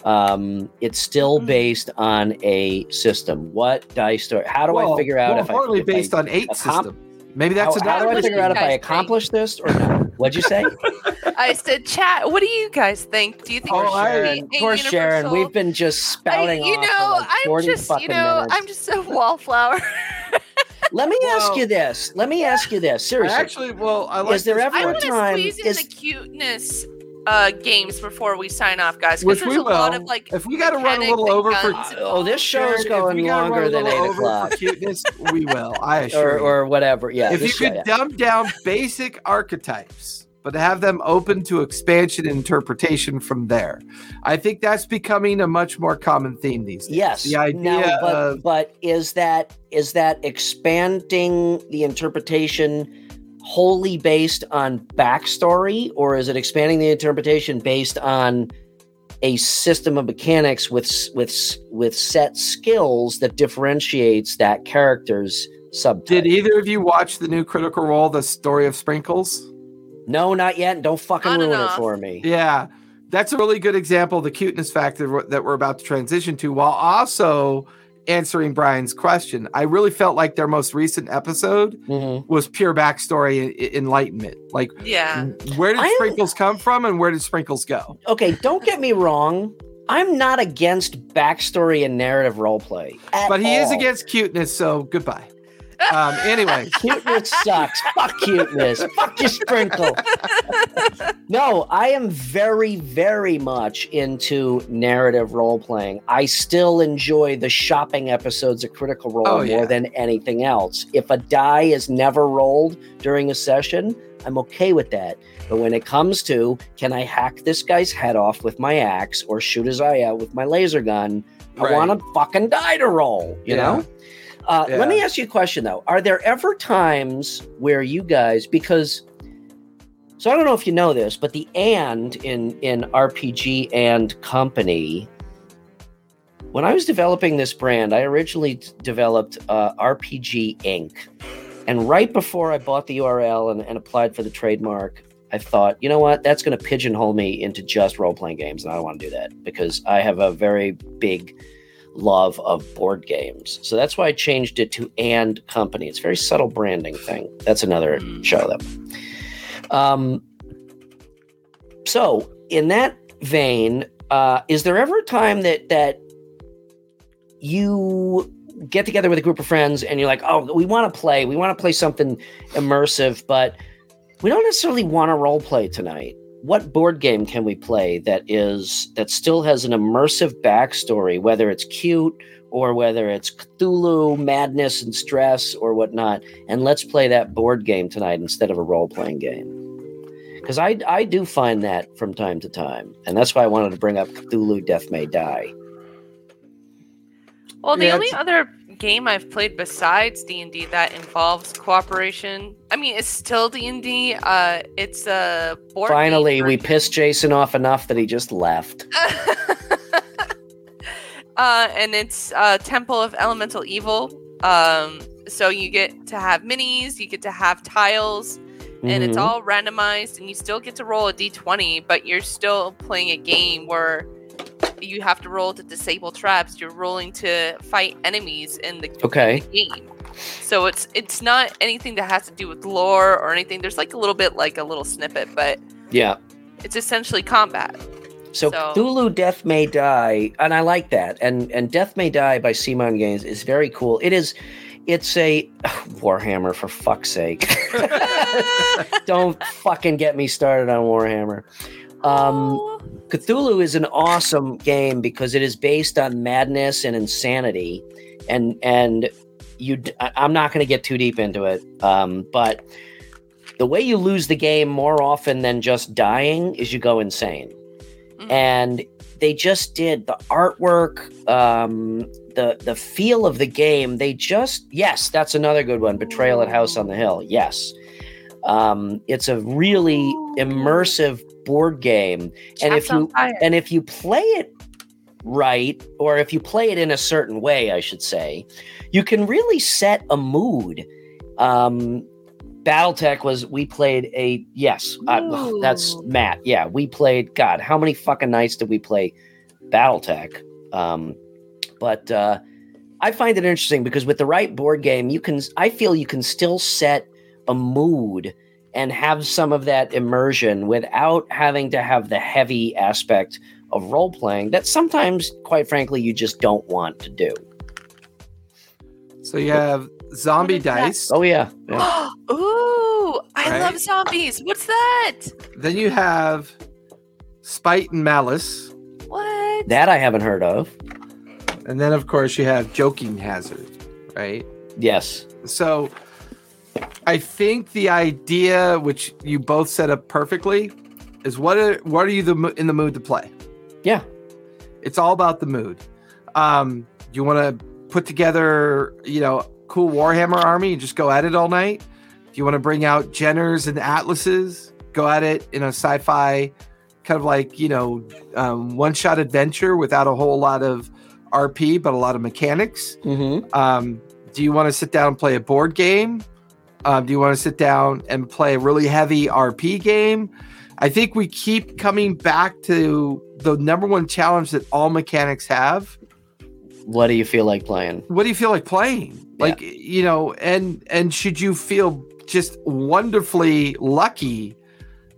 Um, it's still Mhm. based on a system. What dice story? How do I figure out well, if I hardly if I- based on eight accom- system. Maybe that's how, how do another. I What figure out if I guys think? accomplish this or not? What'd you say? I said, chat. What do you guys think? Do you think Oh, we should I- create a Poor Sharon. We've been just I, spouting you off know, for like I'm 40 just, you know, minutes. I'm just a wallflower. Let me ask you this. Let me ask you this. I Seriously. actually, well, I like Is there this ever I a want to time squeeze in is- the cuteness uh, games before we sign off, guys. Which we a lot will. of like. If we gotta run a little over for- Oh, this show is going we gotta run longer than little eight o'clock. Cuteness, we will. I assure Or, you. or whatever. Yeah. if you show, could yeah. dumb down basic archetypes, but have them open to expansion and interpretation from there, I think that's becoming a much more common theme these days. Yes. The idea now, but, of but is that is that expanding the interpretation wholly based on backstory, or is it expanding the interpretation based on a system of mechanics with with with set skills that differentiates that character's subtype? did either of you watch the new Critical Role, The Story of Sprinkles? no, not yet. Don't fucking On and ruin it for me. Yeah, that's a really good example of the cuteness factor that we're about to transition to, while also answering Brian's question. I really felt like their most recent episode Mhm. was pure backstory and enlightenment. Like, Yeah. where did I'm- Sprinkles come from and where did Sprinkles go? Okay, don't get me wrong. I'm not against backstory and narrative roleplay. at But he is against cuteness, so goodbye. Um, anyway, cuteness sucks. Fuck cuteness. Fuck your sprinkle. No, I am very, very much into narrative role playing. I still enjoy the shopping episodes of Critical Role Oh, more yeah. than anything else. If a die is never rolled during a session, I'm okay with that. But when it comes to can I hack this guy's head off with my axe or shoot his eye out with my laser gun, Right. I want a fucking die to roll, you Yeah. know? Uh, Yeah. Let me ask you a question though. Are there ever times where you guys, because so I don't know if you know this, but the and in in RPG and company, when I was developing this brand, I originally d- developed uh, RPG Inc. And right before I bought the URL and, and applied for the trademark, I thought, you know what, that's going to pigeonhole me into just role playing games, and I don't want to do that because I have a very big love of board games. So that's why I changed it to and company. It's a very subtle branding thing. That's another Mm. show though. Um so in that vein, uh is there ever a time that that you get together with a group of friends and you're like, "Oh, we want to play. We want to play something immersive, but we don't necessarily want to role play tonight." What board game can we play that is that still has an immersive backstory, whether it's cute or whether it's Cthulhu, madness and stress or whatnot, and let's play that board game tonight instead of a role playing game. Because I I do find that from time to time, and that's why I wanted to bring up Cthulhu Death May Die. Well, the Yeah, only other game I've played besides D and D that involves cooperation, I mean, it's still D and D. Uh, it's a board. game Finally, we pissed Jason off enough that he just left. uh, and it's uh, Temple of Elemental Evil. Um, so you get to have minis, you get to have tiles, and it's Mhm. all randomized, and you still get to roll a d20, but you're still playing a game where you have to roll to disable traps. You're rolling to fight enemies in the, in Okay. the game. So it's it's not anything that has to do with lore or anything. There's like a little bit like a little snippet, but Yeah. it's essentially combat. So, So- Cthulhu Death May Die, and I like that. And and Death May Die by CMON Games is very cool. It is it's a Warhammer for fuck's sake. Don't fucking get me started on Warhammer. Um. Cthulhu is an awesome game because it is based on madness and insanity, and and you. I'm not going to get too deep into it, um, but the way you lose the game more often than just dying is you go insane, Mhm. and they just did the artwork, um, the the feel of the game. They just yes, that's another good one. Betrayal at House on the Hill. Yes. Um, it's a really immersive board game. And if you and if you play it right or if you play it in a certain way i should say you can really set a mood. Um battletech was we played a yes uh, that's matt. Yeah we played god how many fucking nights did we play BattleTech. Um, but uh, I find it interesting because with the right board game, you can. I feel you can still set a mood and have some of that immersion without having to have the heavy aspect of role playing that sometimes, quite frankly, you just don't want to do. So you have zombie What is that? dice. Oh yeah, yeah. Ooh, I Right? love zombies. What's that? Then you have spite and malice. What? that I haven't heard of. And then of course you have joking hazard, right? Yes, So I think the idea which you both set up perfectly is what are, what are you the, in the mood to play? yeah, It's all about the mood. Um, you want to put together, you know, cool Warhammer army and just go at it all night? Do you want to bring out Jenners and Atlases, go at it in a sci-fi kind of like, you know, um, one-shot adventure without a whole lot of RP but a lot of mechanics? mm-hmm. Um, do you want to sit down and play a board game? Um, do you want to sit down and play a really heavy RP game? I think we keep coming back to the number one challenge that all mechanics have. What do you feel like playing? What do you feel like playing? Like you know, and and should you feel just wonderfully lucky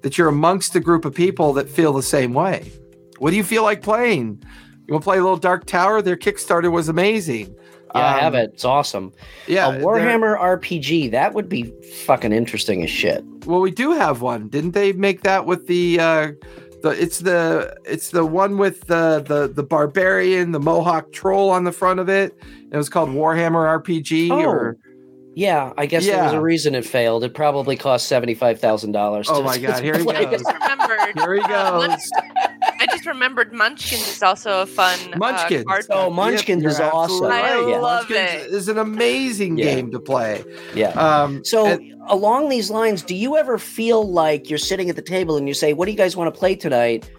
that you're amongst a group of people that feel the same way? What do you feel like playing? You want to play a little Dark Tower? Their Kickstarter was amazing. Yeah, I have Um, it. It's awesome. Yeah, a Warhammer RPG that would be fucking interesting as shit. Well, we do have one. Didn't they make that with the uh the it's the it's the one with the the the barbarian, the Mohawk troll on the front of it. It was called Warhammer RPG or Yeah, I guess there was a reason it failed. It probably cost seventy five thousand dollars. Oh my God, here he I goes. here he uh, goes. Munch- I just remembered Munchkins is also a fun Munchkins. Uh, card Oh, game. Munchkins you're is awesome. absolutely I right. love Munchkins it. is an amazing Yeah. game to play. Yeah. Um So and- along these lines, do you ever feel like you're sitting at the table and you say, "What do you guys want to play tonight?"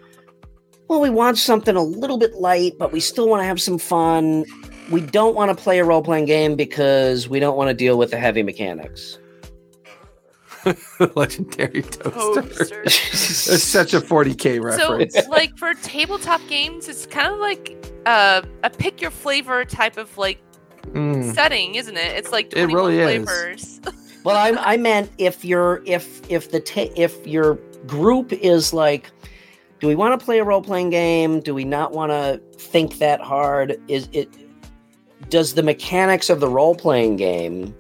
Well, we want something a little bit light, but we still want to have some fun. We don't want to play a role playing game because we don't want to deal with the heavy mechanics. legendary toaster. Toaster. It's such a 40k reference. So, reference. like for tabletop games, it's kind of like uh, a pick your flavor type of like Mm. setting, isn't it? It's like It 21 really is. flavors. Well, I, I meant if you're if if the ta- if your group is like, do we want to play a role playing game? Do we not want to think that hard? Is it does the mechanics of the role playing game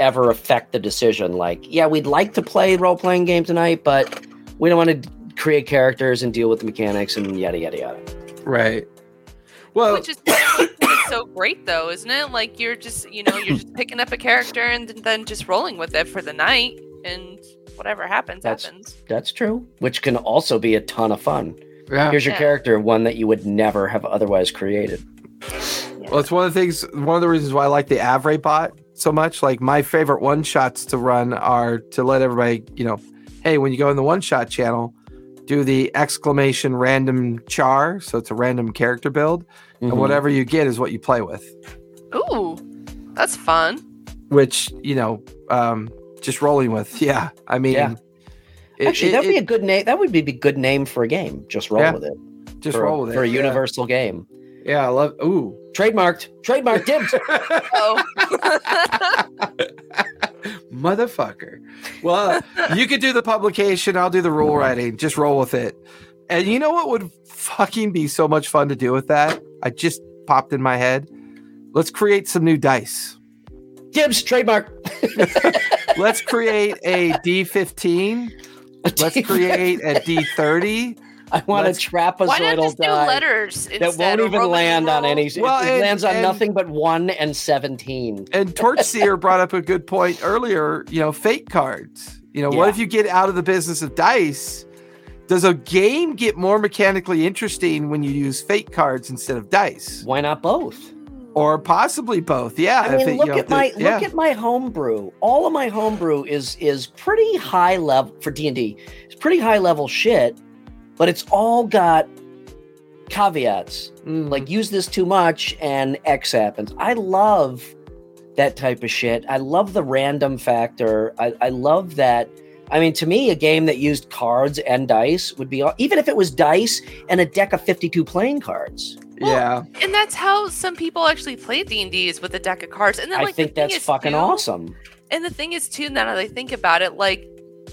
ever affect the decision? Like, yeah, we'd like to play role playing game tonight, but we don't want to create characters and deal with the mechanics and yada yada yada. Right. Well, Which is so great though, isn't it? Like you're just, you know, you're just picking up a character and then just rolling with it for the night and whatever happens That's- happens. That's true, which can also be a ton of fun. yeah. Here's your Yeah. character, one that you would never have otherwise created. Well, it's one of the things, one of the reasons why I like the Avrae bot so much. Like my favorite one shots to run are to let everybody, you know, hey, when you go in the one shot channel, do the exclamation random char. So it's a random character build, Mhm. and whatever you get is what you play with, Ooh. That's fun. which, you know, um, just rolling with. Yeah. I mean, Yeah. it- Actually, it- that'd be a good name. That would be a good name for a game. Just roll Yeah. with it. just for, roll with it. for a yeah. universal game. Yeah. I love, ooh. Trademarked. trademarked, dibs. Oh. Motherfucker. Well, you could do the publication, I'll do the rule writing. Just roll with it. And you know what would fucking be so much fun to do with that? I just popped in my head. Let's create some new dice. dibs. Trademark. Let's create a D15. Let's create a D30. I want a let's- Why trapezoidal just die letters that won't even Roman land on any. numerals? Well, it and- lands on and- nothing but one and seventeen. And Torchseer brought up a good point earlier. You know, fate cards. You know, what if you get out of the business of dice? Does a game get more mechanically interesting when you use fate cards instead of dice? Why not both? or possibly both. Yeah, I mean, it- you look know, at the- my yeah. look at my homebrew. All of my homebrew is is pretty high level for D and D. It's pretty high level shit, but it's all got caveats. Mm, like use this too much and X happens. I love that type of shit. I love the random factor. I, I love that I mean, to me, a game that used cards and dice would be even if it was dice and a deck of fifty-two playing cards. Well, yeah. And that's how some people actually play D and D is with a deck of cards. And then I like the think thing that's fucking too- awesome. And the thing is too, now that I think about it, like,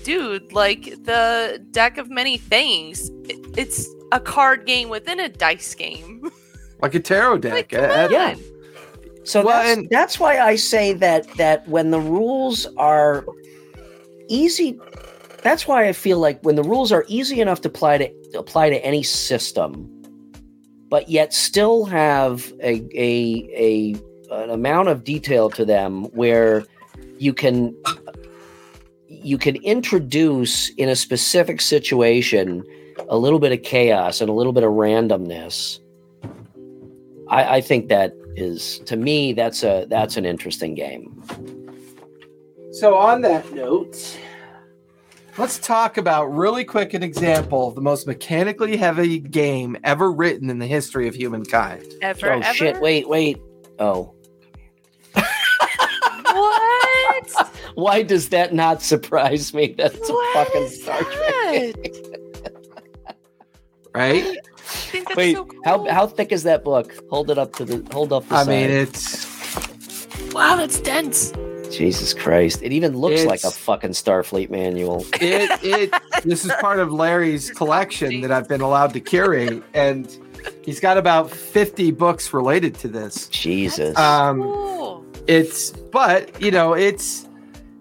dude, like the deck of many things, i- it's a card game within a dice game. Like a tarot deck. like, come uh, on. yeah. So Well, that's, and- that's why I say that that when the rules are easy, that's why I feel like when the rules are easy enough to apply to apply to any system, but yet still have a a, a an amount of detail to them where you can you can introduce in a specific situation a little bit of chaos and a little bit of randomness. I, I think that is to me that's a that's an interesting game. So on that note, let's talk about really quick an example of the most mechanically heavy game ever written in the history of humankind. Ever, oh ever? shit! Wait, wait. Oh, why does that not surprise me? That's What a fucking is Star Trek. that? Right? I think that's Wait, so cool. how how thick is that book? Hold it up to the hold up the I side. mean, it's wow, that's dense. Jesus Christ! It even looks like a fucking Starfleet manual. it it this is part of Larry's collection that I've been allowed to curate and he's got about 50 books related to this. Jesus. Um Cool. it's but you know it's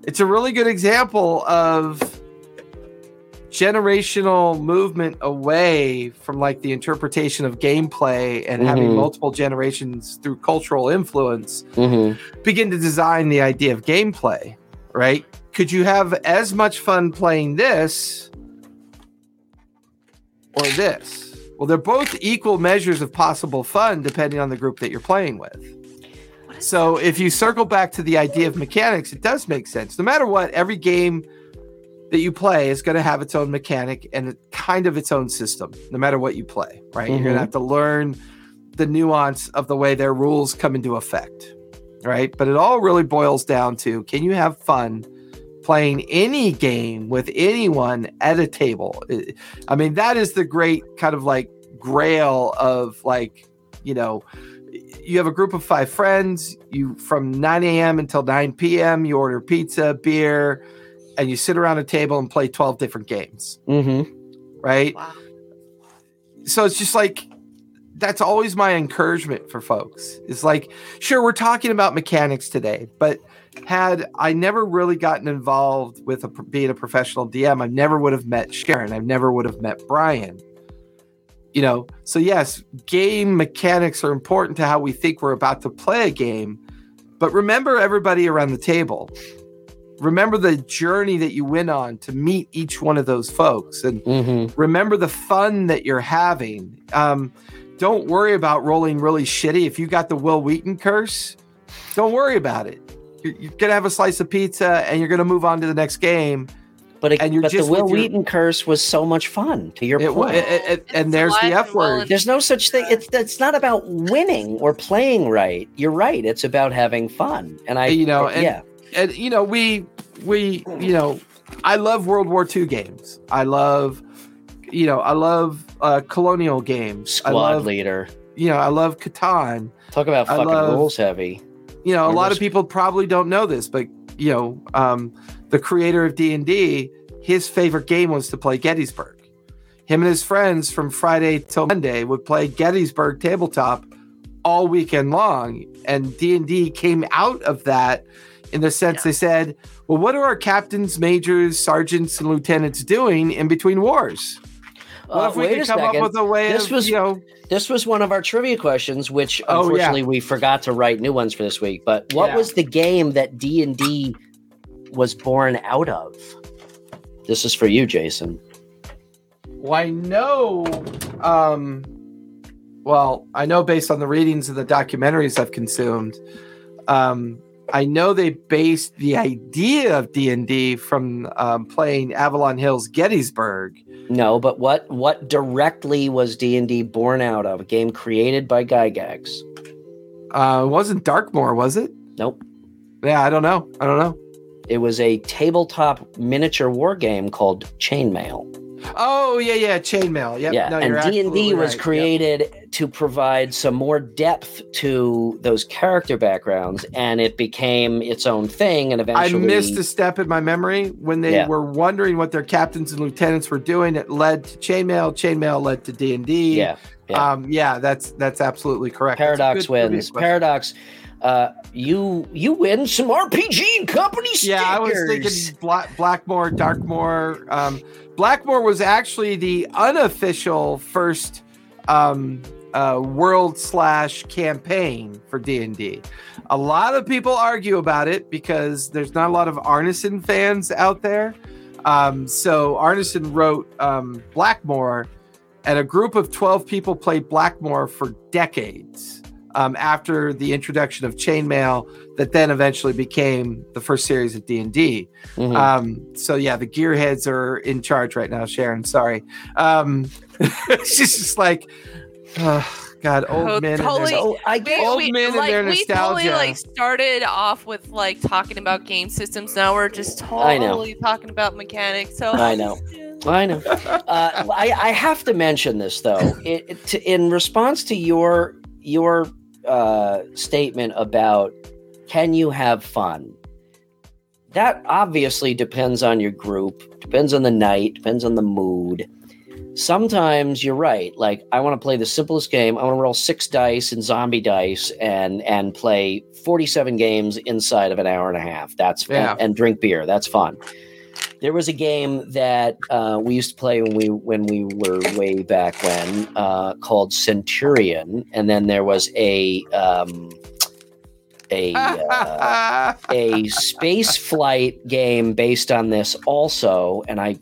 it's a really good example of generational movement away from like the interpretation of gameplay and having Mhm. multiple generations through cultural influence Mhm. begin to design the idea of gameplay right could you have as much fun playing this or this well they're both equal measures of possible fun depending on the group that you're playing with so if you circle back to the idea of mechanics, it does make sense. No matter what, every game that you play is going to have its own mechanic and kind of its own system, no matter what you play, right? You're going to mm-hmm. have to learn the nuance of the way their rules come into effect, right? But it all really boils down to can you have fun playing any game with anyone at a table? I- I mean, that is the great kind of like grail of like, you know, you have a group of five friends. You from 9 a.m until 9 p.m you order pizza beer and you sit around a table and play 12 different games. Mhm. right? Wow. so it's just like that's always my encouragement for folks. It's like sure we're talking about mechanics today but had i never really gotten involved with a, being a professional dm i never would have met sharon. I never would have met brian you know so yes game mechanics are important to how we think we're about to play a game but remember everybody around the table. Remember the journey that you went on to meet each one of those folks and Mhm. remember the fun that you're having. Um, don't worry about rolling really shitty. If you got the Wil Wheaton curse don't worry about it. You're, you're gonna have a slice of pizza and you're gonna move on to the next game But it, And you're but the Will with your- Wheaton curse was so much fun. To your It point, it- it- It's and there's the F word. there's no such thing. It's it's not about winning or playing right. You're right. It's about having fun. And I, You know, and- yeah, and you know we we you know i love world war ii games i love you know i love uh colonial games squad i love leader. you know i love catan Talk about I fucking love- rules heavy. you know a Or lot those- of people probably don't know this but you know um the creator of d&d his favorite game was to play gettysburg. Him and his friends from friday till monday would play gettysburg tabletop all weekend long and d&d came out of that in the sense they said well what are our captains majors sergeants and lieutenants doing in between wars Uh, if we wait could come second. up with a way This of was- you know This was one of our trivia questions, which Oh, yeah. unfortunately we forgot to write new ones for this week. But what Yeah. was the game that D and D was born out of? This is for you, Jason. Well, I know. Um, well, I know based on the readings of the documentaries I've consumed. Um, I know they based the idea of D and D from um, playing Avalon Hill's Gettysburg. No, but what what directly was D and D born out of? A game created by Gygax. Uh, it wasn't Darkmoor, was it? Nope. Yeah, I don't know. I don't know. It was a tabletop miniature war game called Chainmail. Oh yeah, yeah, chainmail. Yep. yeah, no, and D and D was right. Yep. To provide some more depth to those character backgrounds, and it became its own thing. And eventually, I missed a step in my memory when they Yeah. were wondering what their captains and lieutenants were doing. It led to chainmail. Chainmail led to D and D. yeah, yeah. Um, yeah, that's that's absolutely correct. Paradox wins. Paradox, uh, you you win some RPG and company stickers. Yeah, I was thinking Black, Blackmoor, Darkmore. Um, Blackmoor was actually the unofficial first um, uh, world slash campaign for D and D. A lot of people argue about it because there's not a lot of Arneson fans out there. Um, so Arneson wrote um, Blackmoor, and a group of twelve people played Blackmoor for decades. Um, after the introduction of chainmail, that then eventually became the first series of D and D. Mhm. Um, so yeah, the gearheads are in charge right now. Sharon, sorry. Um, she's just like, God, old Oh, men. and their- totally. so I We, Old we, men and like, their we totally nostalgia. like started off with like talking about game systems. Now we're just I know. totally talking about mechanics. So I know. I know. Uh, I, I have to mention this though. It, it- to, in response to your your uh, statement about can you have fun, that obviously depends on your group, depends on the night, depends on the mood. Sometimes you're right. Like I want to play the simplest game. I want to roll six dice and zombie dice and and play 47 games inside of an hour and a half. That's Yeah. and, drink beer. That's fun. There was a game that uh, we used to play when we when we were way back when uh, called Centurion, and then there was a um, a uh, a space flight game based on this also, and I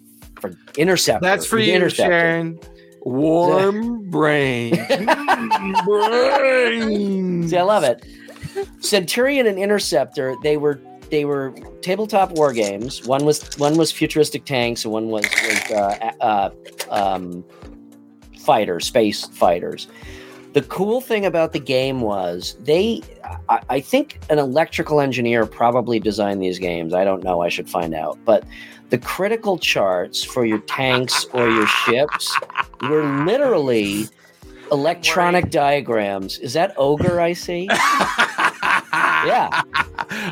Interceptor. That's for you, Interceptor. Sharon. Warm brain. brain. See, I love it. Centurion and Interceptor, they were they were tabletop war games. One was one was futuristic tanks, and one was was uh, uh, um, fighters, space fighters. The cool thing about the game was they, I, I think an electrical engineer probably designed these games. I don't know. I should find out. But the critical charts for your tanks or your ships were literally electronic diagrams. Is that ogre I see? Yeah.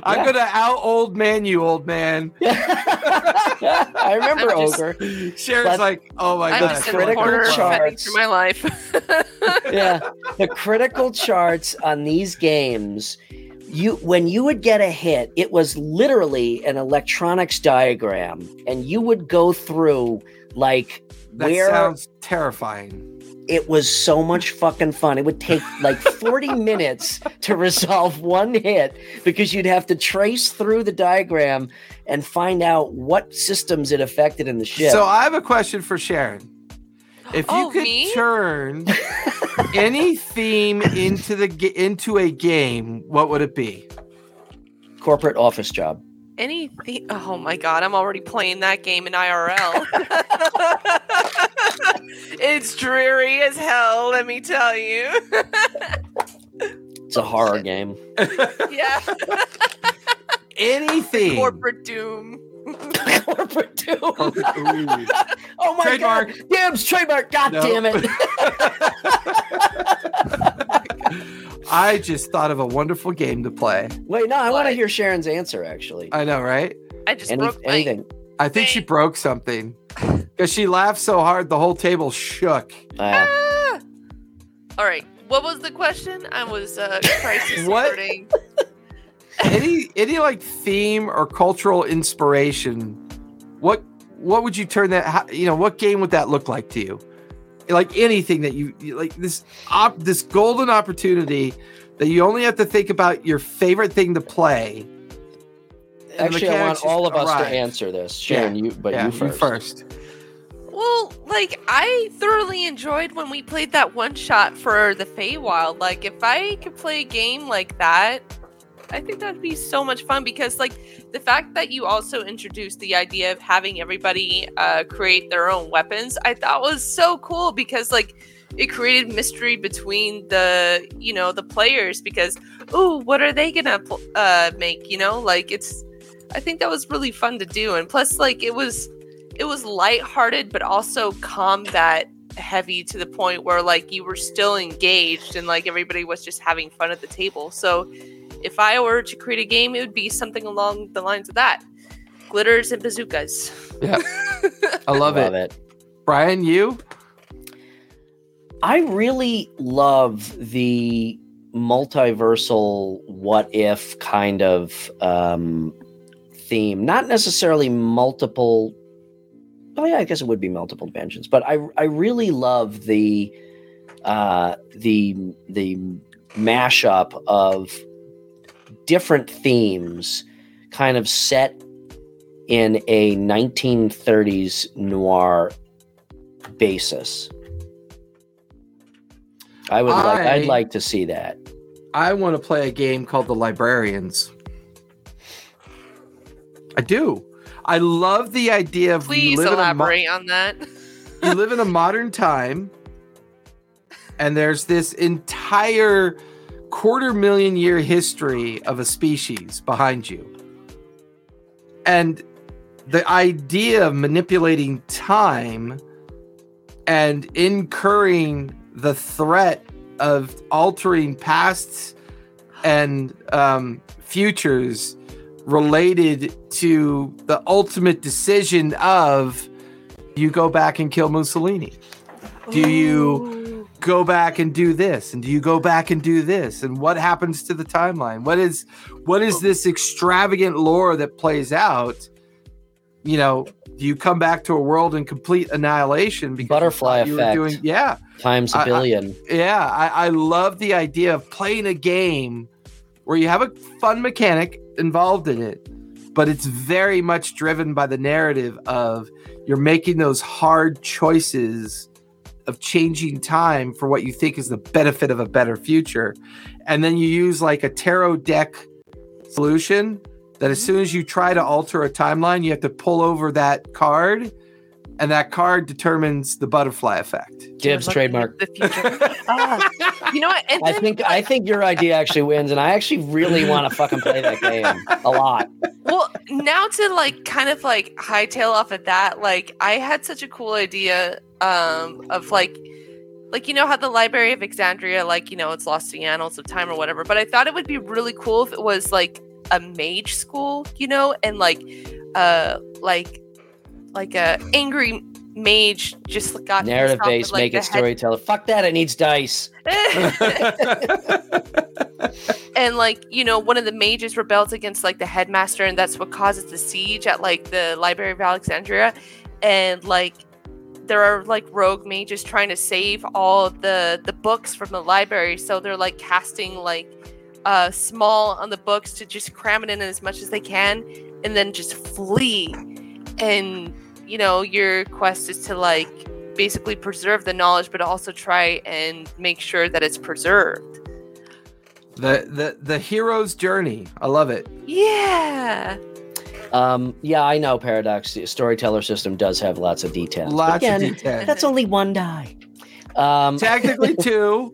I'm Yeah. gonna out old man you, old man. I remember I'm just- ogre. Sharon's like, oh my I'm god. just critical corner charts- through my life. yeah the critical charts on these games you when you would get a hit it was literally an electronics diagram and you would go through like That where sounds terrifying. it was so much fucking fun it would take like 40 minutes to resolve one hit because you'd have to trace through the diagram and find out what systems it affected in the ship So I have a question for Sharon. If you Oh, could me? turn any theme into the into a game, what would it be? corporate office job Any Anything? Oh my god, I'm already playing that game in IRL. it's dreary as hell, let me tell you. it's a horror game yeah, Anything. corporate doom. corporate doom Ooh. Oh my Trademark. god! Dibs, trademark! God No. damn it! I just thought of a wonderful game to play. Wait, no, I want to hear Sharon's answer. Actually, I know, right? I just Any, broke my. anything. I think she broke something because she laughed so hard the whole table shook. Uh, Ah! All right, what was the question? I was uh, crisis What? Alerting. Any any like theme or cultural inspiration? What what would you turn that? How, you know, what game would that look like to you? Like anything that you you- like this op, this golden opportunity that you only have to think about your favorite thing to play. actually, I want all of us to answer this. Sharon, you, but yeah, you first. first. Well, like I thoroughly enjoyed when we played that one shot for the Feywild. Like if I could play a game like that, I think that'd be so much fun because like the fact that you also introduced the idea of having everybody uh, create their own weapons, I thought was so cool because like it created mystery between the you know the players because oh what are they gonna uh, make you know like it's I think that was really fun to do, and plus, like it was, it was lighthearted, but also combat heavy to the point where like you were still engaged and like everybody was just having fun at the table. So, if I were to create a game, it would be something along the lines of that: glitters and bazookas. Yeah, I love, it. it. Brian, you? I really love the multiversal what if kind of um, theme. Not necessarily multiple. Oh yeah, I guess it would be multiple dimensions, but I I really love the uh, the the mashup of different themes, kind of set in a 1930s noir basis. I would like I- I'd like to see that. I want to play a game called The Librarians. I do. I love the idea of Please live in a mo- elaborate on that. you live in a modern time and there's this entire quarter million year history of a species behind you and the idea of manipulating time and incurring the threat of altering pasts and um, futures related to the ultimate decision of you go back and kill Mussolini? Do you go back and do this? And do you go back and do this? And what happens to the timeline? What is what is this extravagant lore that plays out? You know, do you come back to a world in complete annihilation because Butterfly effect. doing yeah. Times a billion. Yeah, I, I love the idea of playing a game where you have a fun mechanic involved in it, but it's very much driven by the narrative of you're making those hard choices of changing time for what you think is the benefit of a better future. And then you use like a tarot deck solution that as soon as you try to alter a timeline, you have to pull over that card, and that card determines the butterfly effect. Gibbs Looking trademark. The future. Ah, you know what? And I then, think I think your idea actually wins, and I actually really want to fucking play that game a lot. well, now to like kind of like hightail off of that, like I had such a cool idea um of like like you know how the Library of Alexandria, like you know, it's lost the annals of time or whatever. But I thought it would be really cool if it was like a mage school, you know, and like uh like like a angry mage just got Narrative based, like, make it head- storyteller. Fuck that! It needs dice. and like you know one of the mages rebels against like the headmaster and that's what causes the siege at like the library of alexandria and like there are like rogue mages trying to save all the the books from the library so they're like casting like uh small on the books to just cram it in as much as they can and then just flee and you know your quest is to like basically preserve the knowledge but also try and make sure that it's preserved the the the hero's journey. I love it. Yeah. Um, yeah, I know. Paradox the storyteller system does have lots of details. Lots again, of detail. That's only one die. Um, Technically two.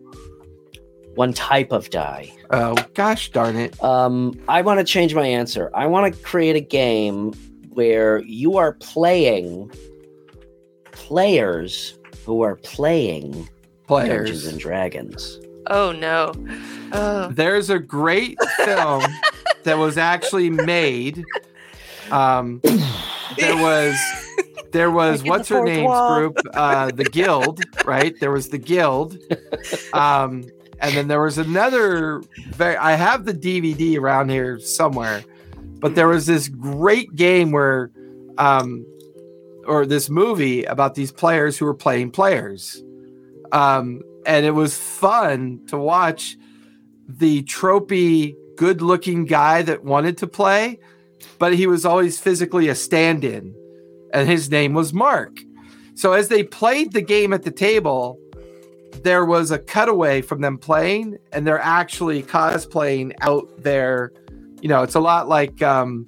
one type of die. Oh gosh darn it. Um, I want to change my answer. I want to create a game where you are playing players who are playing Dungeons and Dragons. Oh no. Oh. There's a great film that was actually made. Um there was there was Breaking what's the her name's wall. group? Uh the Guild, right? There was the Guild. Um and then there was another very I have the DVD around here somewhere. But there was this great game where um or this movie about these players who were playing players. Um and it was fun to watch the tropey good looking guy that wanted to play, but he was always physically a stand in, and his name was Mark. So as they played the game at the table, there was a cutaway from them playing, and they're actually cosplaying out there. You know, it's a lot like um,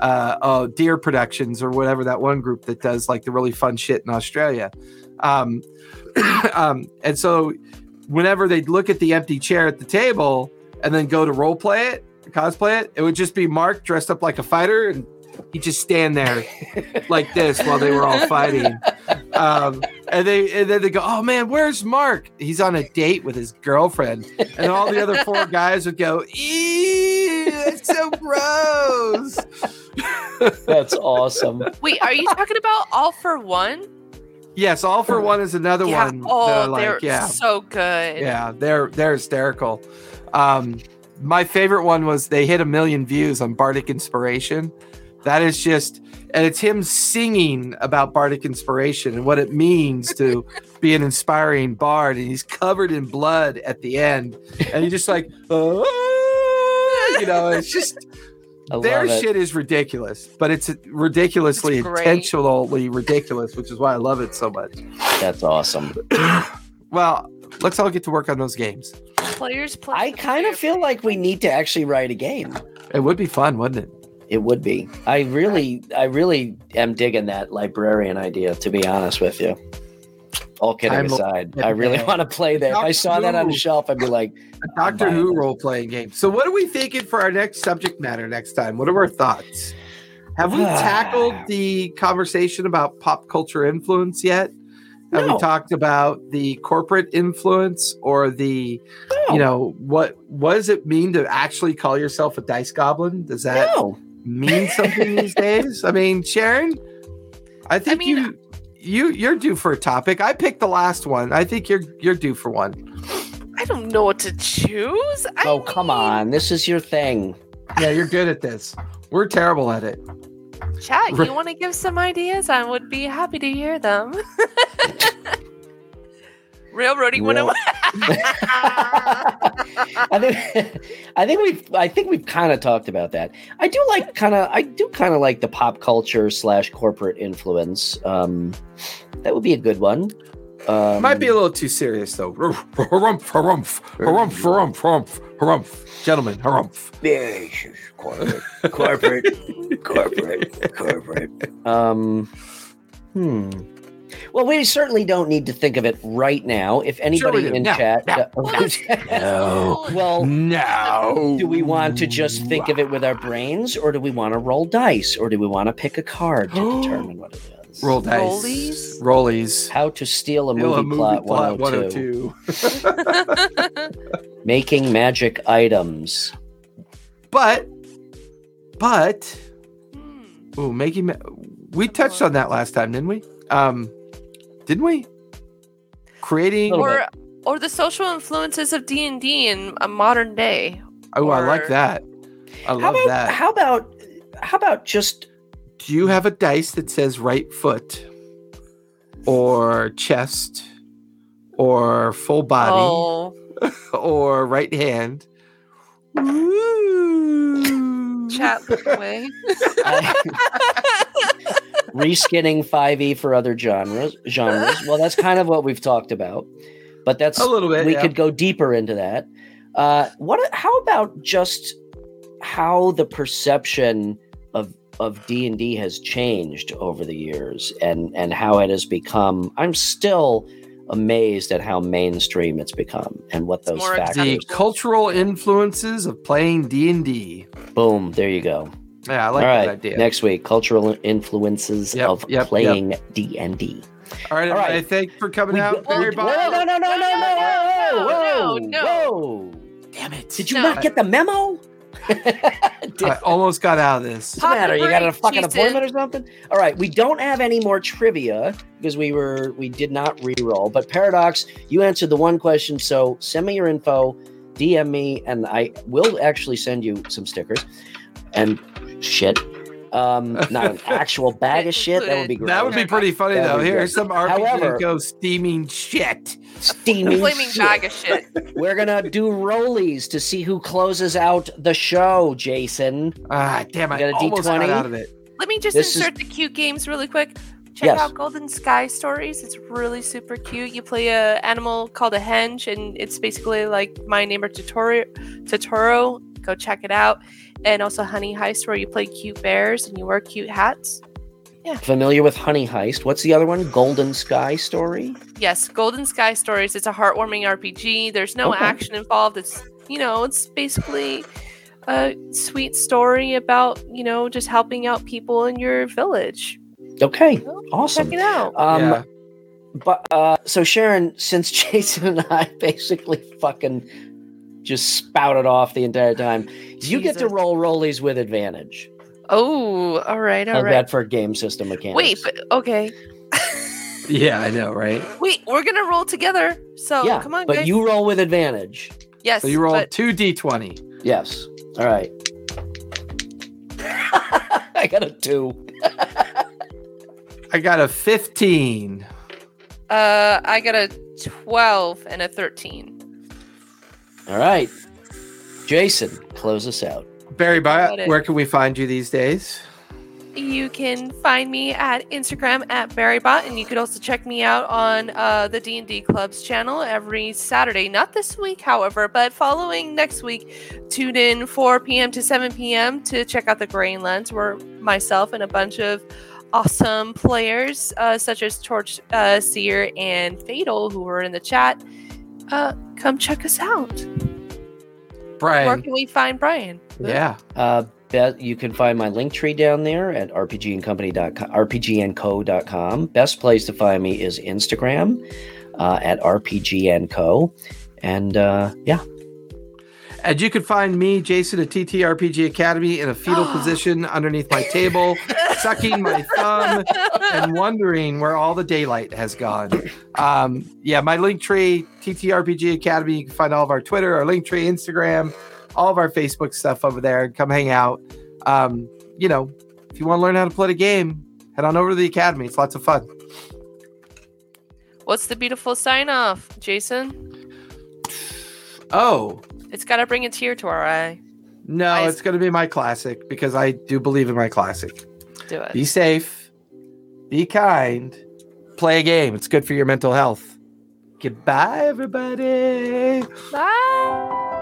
uh, oh, Deer Productions or whatever that one group that does like the really fun shit in Australia. Um, um, and so whenever they'd look at the empty chair at the table and then go to role play it, cosplay it, it would just be Mark dressed up like a fighter, and he'd just stand there like this while they were all fighting. Um, and they and then they go, "Oh man, where's Mark? He's on a date with his girlfriend." And all the other four guys would go, "Ew, that's so gross." That's awesome. Wait, are you talking about All for One? yes, all for one is another yeah. one. Oh, that I they're like, yeah, so good. yeah, they're they're hysterical. Um, my favorite one was they hit a million views on Bardic Inspiration. That is just, and it's him singing about Bardic Inspiration and what it means to be an inspiring bard. And he's covered in blood at the end, and he's just like, "Ah," you know, it's just their it. shit is ridiculous, but it's ridiculously It's intentionally ridiculous, which is why I love it so much. That's awesome. Well, let's all get to work on those games. Players play. I kind of feel like we need to actually write a game. It would be fun, wouldn't it? It would be. I really, I really am digging that librarian idea. To be honest with you, all kidding I'm- aside, I really want to play that. If I saw that on the shelf, I'd be like, A oh Doctor Who role playing game. So, what are we thinking for our next subject matter next time? What are our thoughts? Have we tackled the conversation about pop culture influence yet? Have No. we talked about the corporate influence or the, no, you know, what what does it mean to actually call yourself a dice goblin? Does that no. Mean something these days? I mean, Sharon, I think mean- you you you're due for a topic. I picked the last one. I think you're you're due for one. I don't know what to choose. I Oh, come mean, on. This is your thing. Yeah, you're good at this. We're terrible at it. Chat, Right. you want to give some ideas? I would be happy to hear them. Railroading Rail- 101. I think I think we've I think we've kind of talked about that. I do like kind of I do kind of like the pop culture slash corporate influence. Um, that would be a good one. Um, Might be a little too serious though. Harumph, harumph, harumph, harumph, harumph, harumph. Gentlemen, harumph. Yeah, corporate, corporate, corporate, corporate. Um, hmm. Well, we certainly don't need to think of it right now. If anybody we do. in Now, chat, now. no. well, No. do we want to just think of it with our brains, or do we want to roll dice, or do we want to pick a card to determine what it is? Roll dice. Rollies? Rollies. How to steal a movie, a movie plot, plot 102. 102. Making magic items. But, but, Hmm. ooh, making. ma- We touched on that last time, didn't we? Um, didn't we? Creating. Little or or the social influences of D and D in a modern day. Oh, I like that. I How love about that. how about how about just Do you have a dice that says right foot, or chest, or full body, Oh, or right hand? Ooh. chat look away. reskinning 5e for other genres genres well that's kind of what we've talked about but that's A little bit. we yeah. could go deeper into that uh what how about just how the perception of of d&d has changed over the years and and how it has become i'm still amazed at how mainstream it's become and what those more factors the cultural influences of playing D and D. boom there you go Yeah, I like all right that idea. next week cultural influences Yep, of yep, yep. playing d&d All right, all right. everybody, thanks for coming We out. go- Barry we- no, no, no, no, no, no, no, no, no, whoa, no. whoa. Damn it! Did you No. not get the memo? I almost got out of this. What's the matter? You got a fucking Jason. appointment or something? All right, we don't have any more trivia because we were we did not re-roll. But Paradox, you answered the one question, so send me your info, DM me, and I will actually send you some stickers and shit. Um, not an actual bag of shit. That would be great. That would be pretty funny That'd though. Here's some RPG However- go steaming shit. steaming Flaming shit. bag of shit. We're gonna do rollies to see who closes out the show, Jason. Ah, damn! I got a almost got D20? out of it. Let me just This is- insert the cute games really quick. Check Yes. out Golden Sky Stories. It's really super cute. You play a animal called a henge, and it's basically like My Neighbor Totoro. Totoro. Go check it out. And also Honey Heist, where you play cute bears and you wear cute hats. Yeah. Familiar with Honey Heist? What's the other one? Golden Sky Story. Yes, Golden Sky Stories. It's a heartwarming RPG. There's no Okay. action involved. It's you know, it's basically a sweet story about you know just helping out people in your village. Okay, Well, awesome. Check it out. Um, yeah. But uh, so Sharon, since Jason and I basically fucking just spouted off the entire time, you get to roll rollies with advantage. Oh, all right, all How's right. that for game system mechanics? Wait, but okay. Yeah, I know, right? Wait, we're gonna roll together. So yeah, come on, but guys. you roll with advantage. yes. So you roll but- two d20. Yes. All right. I got a two. I got a 15. Uh, I got a twelve and a thirteen. All right. Jason, close us out. Barry Got where can we find you these days? You can find me at Instagram at BarryBot, and you could also check me out on uh, the D and D Club's channel every Saturday. Not this week, however, but following next week. Tune in 4 p.m. to 7 p.m. to check out the Grain Lens, where myself and a bunch of awesome players, uh, such as Torch uh, Seer and Fatal, who were in the chat, uh, come check us out. Brian. Where can we find Brian? Yeah. Uh, bet you can find my link tree down there at rpgandcompany.com, rpgandco.com. Best place to find me is Instagram uh, at rpgandco. And uh, yeah, And you can find me, Jason, at TTRPG Academy in a fetal position underneath my table, sucking my thumb and wondering where all the daylight has gone. Um, yeah, my link tree, TTRPG Academy. You can find all of our Twitter, our link tree, Instagram, all of our Facebook stuff over there. Come hang out. Um, you know, if you want to learn how to play the game, head on over to the Academy. It's lots of fun. What's the beautiful sign off, Jason? Oh, It's got to bring a tear to our eye. no, I- it's going to be my classic because I do believe in my classic. Do it. Be safe, be kind, play a game. It's good for your mental health. Goodbye, everybody. Bye.